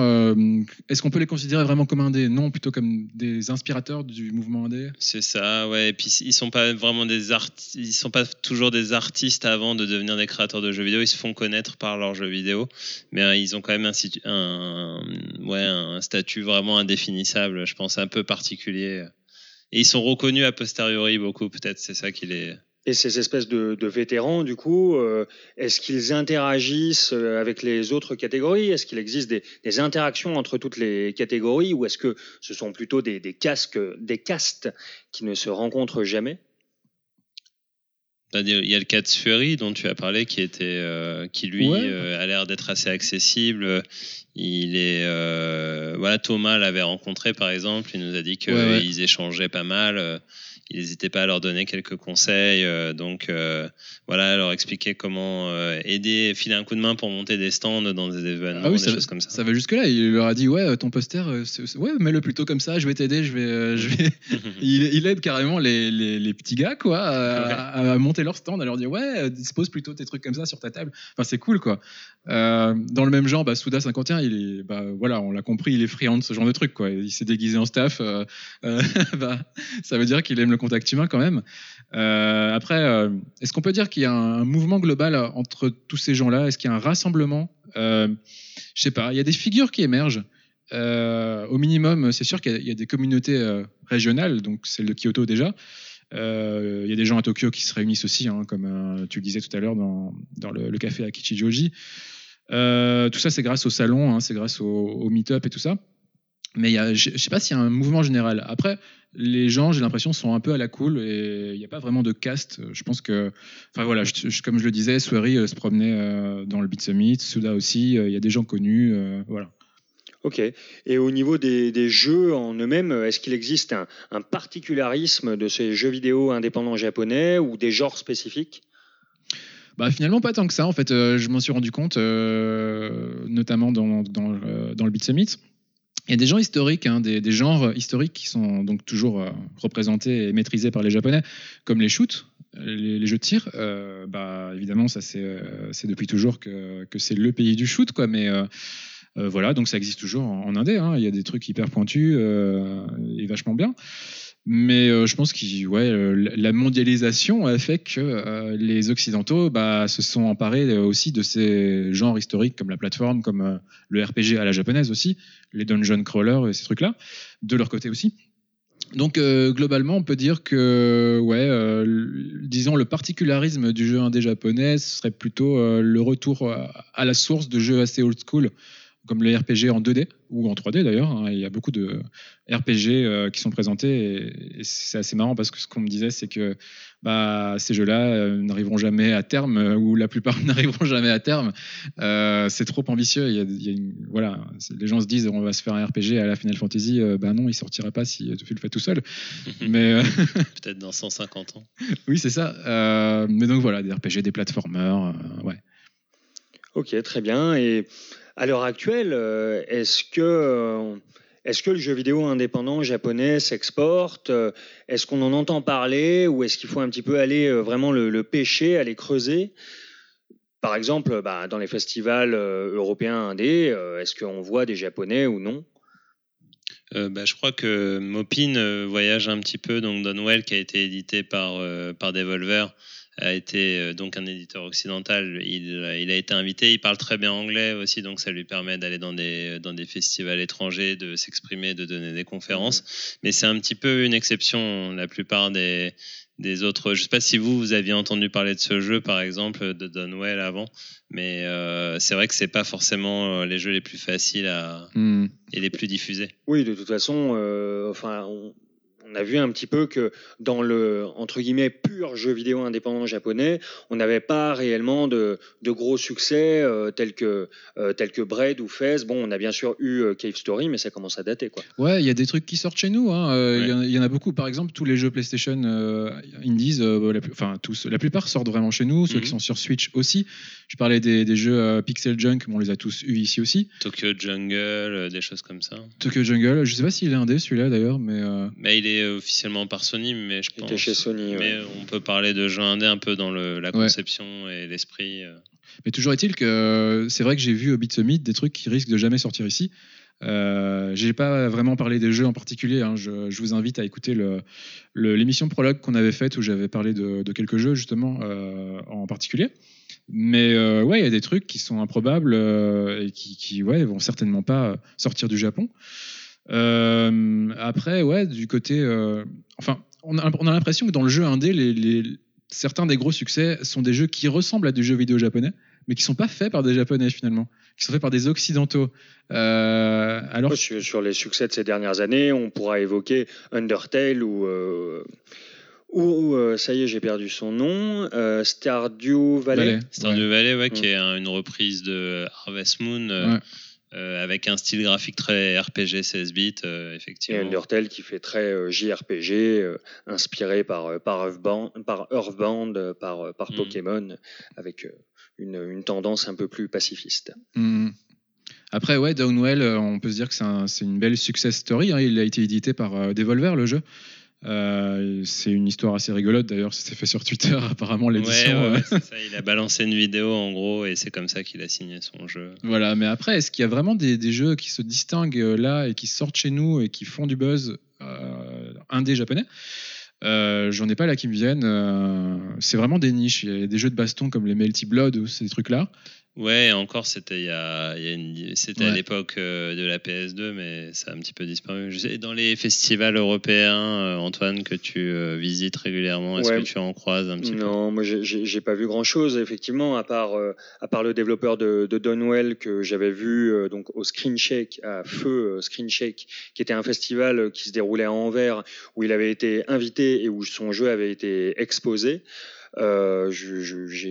Est-ce qu'on peut les considérer vraiment comme indés? Non, plutôt comme des inspirateurs du mouvement indé? C'est ça, ouais. Et puis ils sont pas vraiment des artistes, ils sont pas toujours des artistes avant de devenir des créateurs de jeux vidéo. Ils se font connaître par leurs jeux vidéo, mais ils ont quand même un, situ- un, ouais, un statut vraiment indéfinissable, je pense, peu particulier. Et ils sont reconnus a posteriori beaucoup, peut-être. C'est ça qui les. Et ces espèces de, vétérans, du coup, euh, est-ce qu'ils interagissent euh, avec les autres catégories? Est-ce qu'il existe des, interactions entre toutes les catégories? Ou est-ce que ce sont plutôt des, casques, des castes qui ne se rencontrent jamais? Il y a le cas de Fury dont tu as parlé, qui était, euh, qui lui Ouais. euh, a l'air d'être assez accessible. Il est, euh, voilà, Thomas l'avait rencontré par exemple. Il nous a dit qu'ils Ouais, ouais. échangeaient pas mal. Il n'hésitait pas à leur donner quelques conseils. euh, donc euh, voilà, leur expliquer comment euh, aider, filer un coup de main pour monter des stands dans des événements, Ah oui, des ça, choses comme ça. ça va jusque-là. Il leur a dit Ouais, ton poster, ouais, mets-le plutôt comme ça, je vais t'aider, je vais. euh, je vais... il, il aide carrément les, les- les petits gars, quoi, à, Ouais. à monter leur stand, à leur dire Ouais, dispose plutôt tes trucs comme ça sur ta table. Enfin, c'est cool, quoi. Euh, dans le même genre, bah, Souda 51, il est, bah, voilà, on l'a compris, il est friand de ce genre de truc, quoi. Il s'est déguisé en staff. bah, ça veut dire qu'il aime le contact humain quand même. Euh, après, euh, est-ce qu'on peut dire qu'il y a un, mouvement global entre tous ces gens-là? Est-ce qu'il y a un rassemblement? Euh, Je sais pas. Il y a des figures qui émergent. Euh, au minimum, c'est sûr qu'il y a- des communautés euh, régionales, donc celle de Kyoto déjà. Euh, Il y a des gens à Tokyo qui se réunissent aussi, hein, comme euh, tu le disais tout à l'heure dans, le, café à Kichijoji. Euh, tout ça, c'est grâce au salon, hein, c'est grâce au, au meet-up et tout ça. Mais il y a- je ne sais pas s'il y a un mouvement général. Après, les gens, j'ai l'impression, sont un peu à la cool et il n'y a pas vraiment de caste. Je pense que, enfin voilà, je- je- comme je le disais, Swery euh, se promenait euh, dans le Beat Summit, Suda aussi, euh, il y a des gens connus, voilà. Ok. Et au niveau des, des jeux en eux-mêmes, est-ce qu'il existe un, un particularisme de ces jeux vidéo indépendants japonais ou des genres spécifiques? Bah, finalement, pas tant que ça. En fait, je m'en suis rendu compte, notamment dans, dans, dans le Beat Summit. Il y a des gens historiques, hein, des, genres historiques qui sont donc toujours euh, représentés et maîtrisés par les Japonais, comme les shoots, les, jeux de tir. Euh, bah, évidemment, ça c'est euh, depuis toujours que, c'est le pays du shoot, quoi. Mais voilà, donc ça existe toujours en, en Indé. hein. Il y a des trucs hyper pointus et vachement bien. Mais euh, je pense que ouais, euh, la mondialisation a fait que euh, les Occidentaux bah, se sont emparés aussi de ces genres historiques comme la plateforme, comme le RPG à la japonaise aussi, les dungeon crawlers et ces trucs-là, de leur côté aussi. Donc globalement, on peut dire que, ouais, disons le particularisme du jeu indé japonais serait plutôt le retour à la source de jeux assez old school, comme les RPG en 2D ou en 3D d'ailleurs. hein. Il y a beaucoup de RPG euh, qui sont présentés et, et c'est assez marrant parce que ce qu'on me disait, c'est que bah, ces jeux-là euh, n'arriveront jamais à terme euh, ou la plupart n'arriveront jamais à terme. Euh, c'est trop ambitieux. Il y a, il y a une- voilà, les gens se disent on va se faire un RPG à la Final Fantasy. Euh, ben non, il sortira pas si tu le fais tout seul. Mais euh, Peut-être dans 150 ans. oui, c'est ça. Euh, mais donc voilà, des RPG, des platformers, euh, ouais. Ok, très bien. Et à l'heure actuelle, euh, est-ce que, euh, est-ce que le jeu vidéo indépendant japonais s'exporte Euh, Est-ce qu'on en entend parler ou est-ce qu'il faut un petit peu aller vraiment le, pêcher, aller creuser? Par exemple, bah, dans les festivals européens indés, est-ce qu'on voit des japonais ou non? Bah, je crois que Mopin voyage un petit peu. Donc Donwell, qui a été édité par, par Devolver, a été euh, donc un éditeur occidental. Il, a- il a été invité. Il parle très bien anglais aussi, donc ça lui permet d'aller dans des, dans des festivals étrangers, de s'exprimer, de donner des conférences. Mais c'est un petit peu une exception. La plupart des, des autres. Je sais pas si vous vous aviez entendu parler de ce jeu par exemple de Donwell avant, mais euh, c'est vrai que c'est pas forcément euh, les jeux les plus faciles à, Hmm. et les plus diffusés. Oui, de toute façon, euh, enfin, on, on a vu un petit peu que dans le entre guillemets pur jeu vidéo indépendant japonais, on n'avait pas réellement de, de gros succès euh, tels que euh, tels que Braid ou Fez. Bon, on a bien sûr eu euh, Cave Story, mais ça commence à dater, quoi. Ouais, il y a des trucs qui sortent chez nous. hein. Euh, Il y Ouais. en a- il y, en a beaucoup. Par exemple, tous les jeux PlayStation euh, Indies, euh, la, plus- enfin tous, la plupart sortent vraiment chez nous. Ceux Mhm. qui sont sur Switch aussi. Je parlais des, des jeux euh, Pixel Junk, mais on les a tous eu ici aussi. Tokyo Jungle, euh, des choses comme ça. Tokyo Jungle, je sais pas s'il est indé celui-là d'ailleurs, mais euh, Mais il est officiellement par Sony, mais je Il pense. chez Sony. ouais. Mais on peut parler de jeux indés un peu dans le, la Ouais. conception et l'esprit. euh. Mais toujours est-il que euh, c'est vrai que j'ai vu au Beat Summit des trucs qui risquent de jamais sortir ici. Euh, j'ai pas vraiment parlé des jeux en particulier. hein. Je, je vous invite à écouter le- le- l'émission prologue qu'on avait faite où j'avais parlé de, de quelques jeux justement euh, en particulier. Mais euh, ouais, il y a des trucs qui sont improbables euh, et qui, qui ouais, vont certainement pas sortir du Japon. Euh, après, ouais, du côté, euh, enfin, on a, on a l'impression que dans le jeu indé, les, les- certains des gros succès sont des jeux qui ressemblent à du jeu vidéo japonais, mais qui sont pas faits par des japonais finalement, qui sont faits par des occidentaux. Euh, alors, sur, sur les succès de ces dernières années, on pourra évoquer Undertale ou euh, ou euh, ça y est, j'ai perdu son nom, euh, Stardew Valley. Valley, Stardew ouais. Valley, ouais, qui est un- une reprise de Harvest Moon. Euh, avec un style graphique très RPG 16 bits, euh, Et effectivement. Undertale qui fait très euh, JRPG, euh, inspiré par, par Earthbound, par, Earthbound, par, par Mm. Pokémon, avec euh, une, une tendance un peu plus pacifiste. Hmm. Après, ouais, Downwell, on peut se dire que c'est un- c'est une belle success story. hein. Il a été édité par euh, Devolver, le jeu. Euh, c'est une histoire assez rigolote d'ailleurs, c'était fait sur Twitter apparemment l'édition. ouais, euh, ouais, ça, il a balancé une vidéo en gros et c'est comme ça qu'il a signé son jeu. Voilà, mais après, est-ce qu'il y a vraiment des, des jeux qui se distinguent euh, là et qui sortent chez nous et qui font du buzz euh, indé japonais? Euh, J'en ai pas là qui me viennent. c'est vraiment des niches. Il y a des jeux de baston comme les Melty Blood ou ces trucs-là. Ouais, encore c'était il y a, il y a une- c'était à l'époque euh, de la PS2, mais ça a un petit peu disparu. Je sais, dans les festivals européens, euh, Antoine, que tu euh, visites régulièrement, est-ce Ouais. que tu en croises un petit peu? Non, moi j'ai- j'ai j'ai pas vu grand chose effectivement à part euh, à part le développeur de, de Donwell que j'avais vu euh, donc au Screen Shake à feu Screen Shake qui était un festival qui se déroulait à Anvers où il avait été invité et où son jeu avait été exposé. Euh, je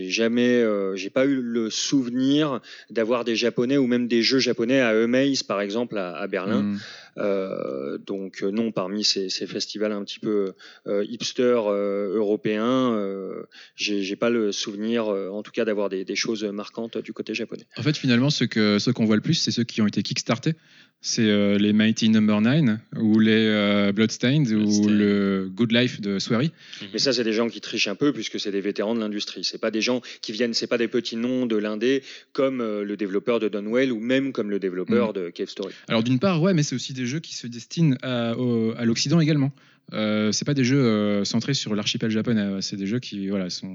jamais euh, j'ai pas eu le souvenir d'avoir des japonais ou même des jeux japonais à Emaze par exemple à, Berlin. Hmm. Euh, donc euh, non, parmi ces, ces festivals un petit peu euh, hipster euh, européens, euh, j'ai pas le souvenir, euh, en tout cas, d'avoir des, des choses marquantes du côté japonais. En fait, finalement, ceux qu'on voit le plus, c'est ceux qui ont été kickstartés. C'est euh, les Mighty Number 9 ou les euh, Bloodstained ou le Good Life de Swery. Mais ça, c'est des gens qui trichent un peu puisque c'est des vétérans de l'industrie. C'est pas des gens qui viennent, c'est pas des petits noms de l'indé comme euh, le développeur de Donwell ou même comme le développeur de Cave Story. Alors d'une part, ouais, mais c'est aussi des jeux qui se destinent à, à l'Occident également. Euh, c'est pas des jeux euh, centrés sur l'archipel japonais. C'est des jeux qui voilà sont,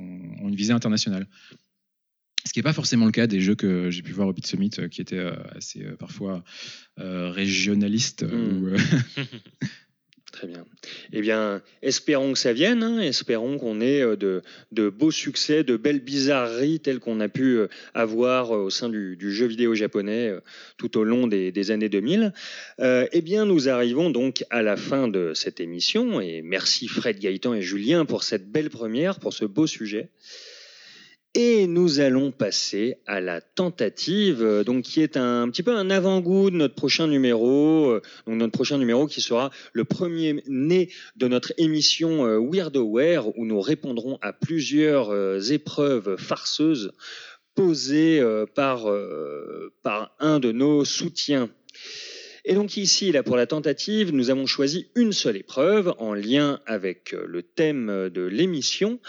ont une visée internationale. Ce qui n'est pas forcément le cas des jeux que j'ai pu voir au Beat Summit, euh, qui étaient euh, assez euh, parfois euh, régionalistes. euh, Mm. ou, euh, Très bien. Eh bien, espérons que ça vienne. hein. Espérons qu'on ait euh, de, beaux succès, de belles bizarreries telles qu'on a pu euh, avoir euh, au sein du, jeu vidéo japonais tout au long des, années 2000. Euh, eh bien, nous arrivons donc à la fin de cette émission. Et merci Fred, Gaëtan et Julien pour cette belle première, pour ce beau sujet. Et nous allons passer à la tentative, euh, donc qui est un, petit peu un avant-goût de notre prochain numéro, euh, notre prochain numéro qui sera le premier né de notre émission euh, Weirdoware, où nous répondrons à plusieurs épreuves farceuses posées par, par un de nos soutiens. Et donc ici, là, pour la tentative, nous avons choisi une seule épreuve en lien avec le thème de l'émission.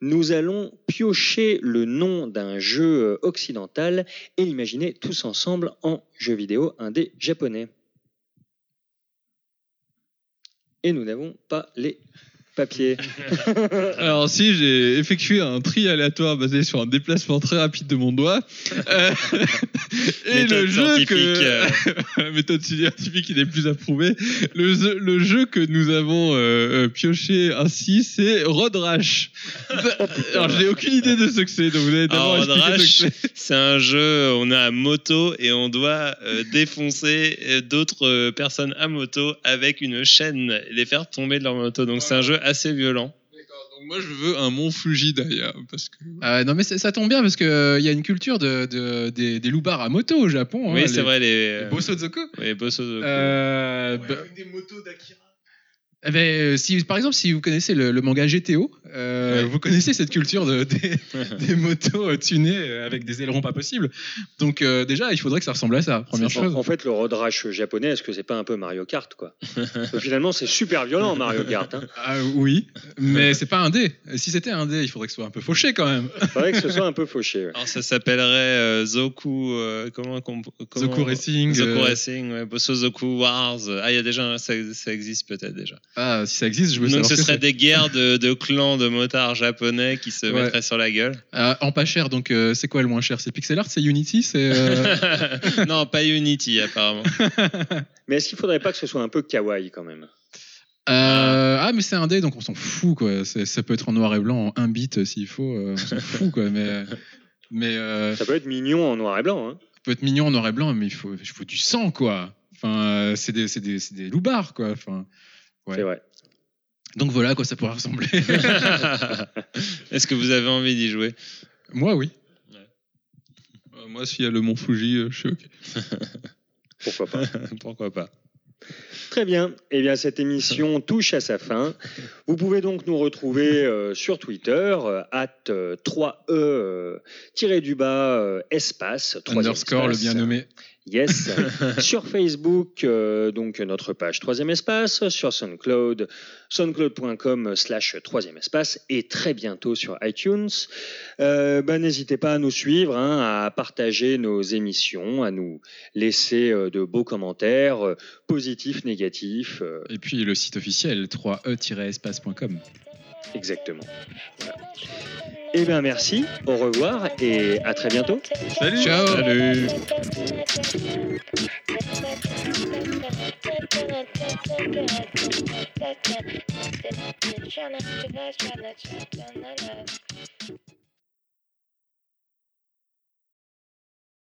Nous allons piocher le nom d'un jeu euh, occidental et l'imaginer tous ensemble en jeu vidéo indé japonais. Et nous n'avons pas les papier Alors si j'ai effectué un tri aléatoire basé sur un déplacement très rapide de mon doigt euh, et Méthode le jeu scientifique, que euh. méthode scientifique qui n'est plus approuvée le, jeu- le jeu que nous avons euh, pioché ainsi c'est Road Rash. Alors je n'ai aucune idée de ce que c'est donc vous allez d'abord ce Rash, que c'est. c'est un jeu, on est à moto et on doit euh, défoncer d'autres euh, personnes à moto avec une chaîne et les faire tomber de leur moto. Donc c'est un jeu assez violent. Donc moi je veux un Mont Fuji d'ailleurs parce que Ah, non mais ça tombe bien parce que euh, il y a une culture de, de- des, des loupards à moto au Japon. hein, oui, les- c'est vrai, les, les Bosozoku. les Bosozoku. Euh, bah, des motos d'Akira. Eh ben, euh, si, par exemple, si vous connaissez le, le manga GTO, euh, Ouais. vous connaissez cette culture de, des, des motos euh, tunées avec des ailerons pas possibles. Donc euh, déjà, il faudrait que ça ressemble à ça, première chose. en fait, le road rash japonais, est-ce que c'est pas un peu Mario Kart quoi? Finalement, c'est super violent Mario Kart. Hein. Ah, oui, mais c'est pas un dé. Si c'était un dé, il faudrait que ce soit un peu fauché quand même. Faudrait que ce soit un peu fauché. ouais. Alors ça s'appellerait euh, Zoku, euh, comment, com- comment Zoku Racing. Zoku euh, Racing, ouais, Bosozoku Wars. Ah, il y a déjà, un- ça, ça existe peut-être déjà. Ah, si ça existe, je veux Donc savoir ce ce que serait des guerres de, de clans de motards japonais qui se Ouais. mettraient sur la gueule. Ah, en pas cher, donc euh, c'est quoi le moins cher? C'est Pixel Art, c'est Unity, c'est. euh, non, pas Unity apparemment. Mais est-ce qu'il faudrait pas que ce soit un peu kawaii quand même? Euh, ah mais c'est un dé donc on s'en fout quoi. Ça peut être en noir et blanc, en un bit s'il faut, euh, on s'en fout quoi. Mais mais euh, ça Ça peut être mignon en noir et blanc. Hein. peut être mignon en noir et blanc, mais il faut il faut du sang quoi. Enfin euh, c'est des c'est des c'est des loupards quoi. Enfin Ouais. C'est vrai. donc voilà à quoi ça pourrait ressembler. Est-ce que vous avez envie d'y jouer? Moi oui. Euh, moi s'il y a le Mont Fuji euh, je suis ok. Pourquoi pas Pourquoi pas Très bien. Eh bien, cette émission touche à sa fin. Vous pouvez donc nous retrouver euh, sur Twitter, at 3e euh, bas euh, espace. Underscore le bien nommé. Yes. sur Facebook, euh, donc notre page troisième espace. Sur SoundCloud, soundcloud.com slash troisième espace. Et très bientôt sur iTunes. Euh, bah, N'hésitez pas à nous suivre, hein, à partager nos émissions, à nous laisser euh, de beaux commentaires, positifs, négatifs. Et puis le site officiel 3e-espace.com. exactement. Voilà. Eh bien, merci, au revoir et à très bientôt. Salut Ciao. Salut to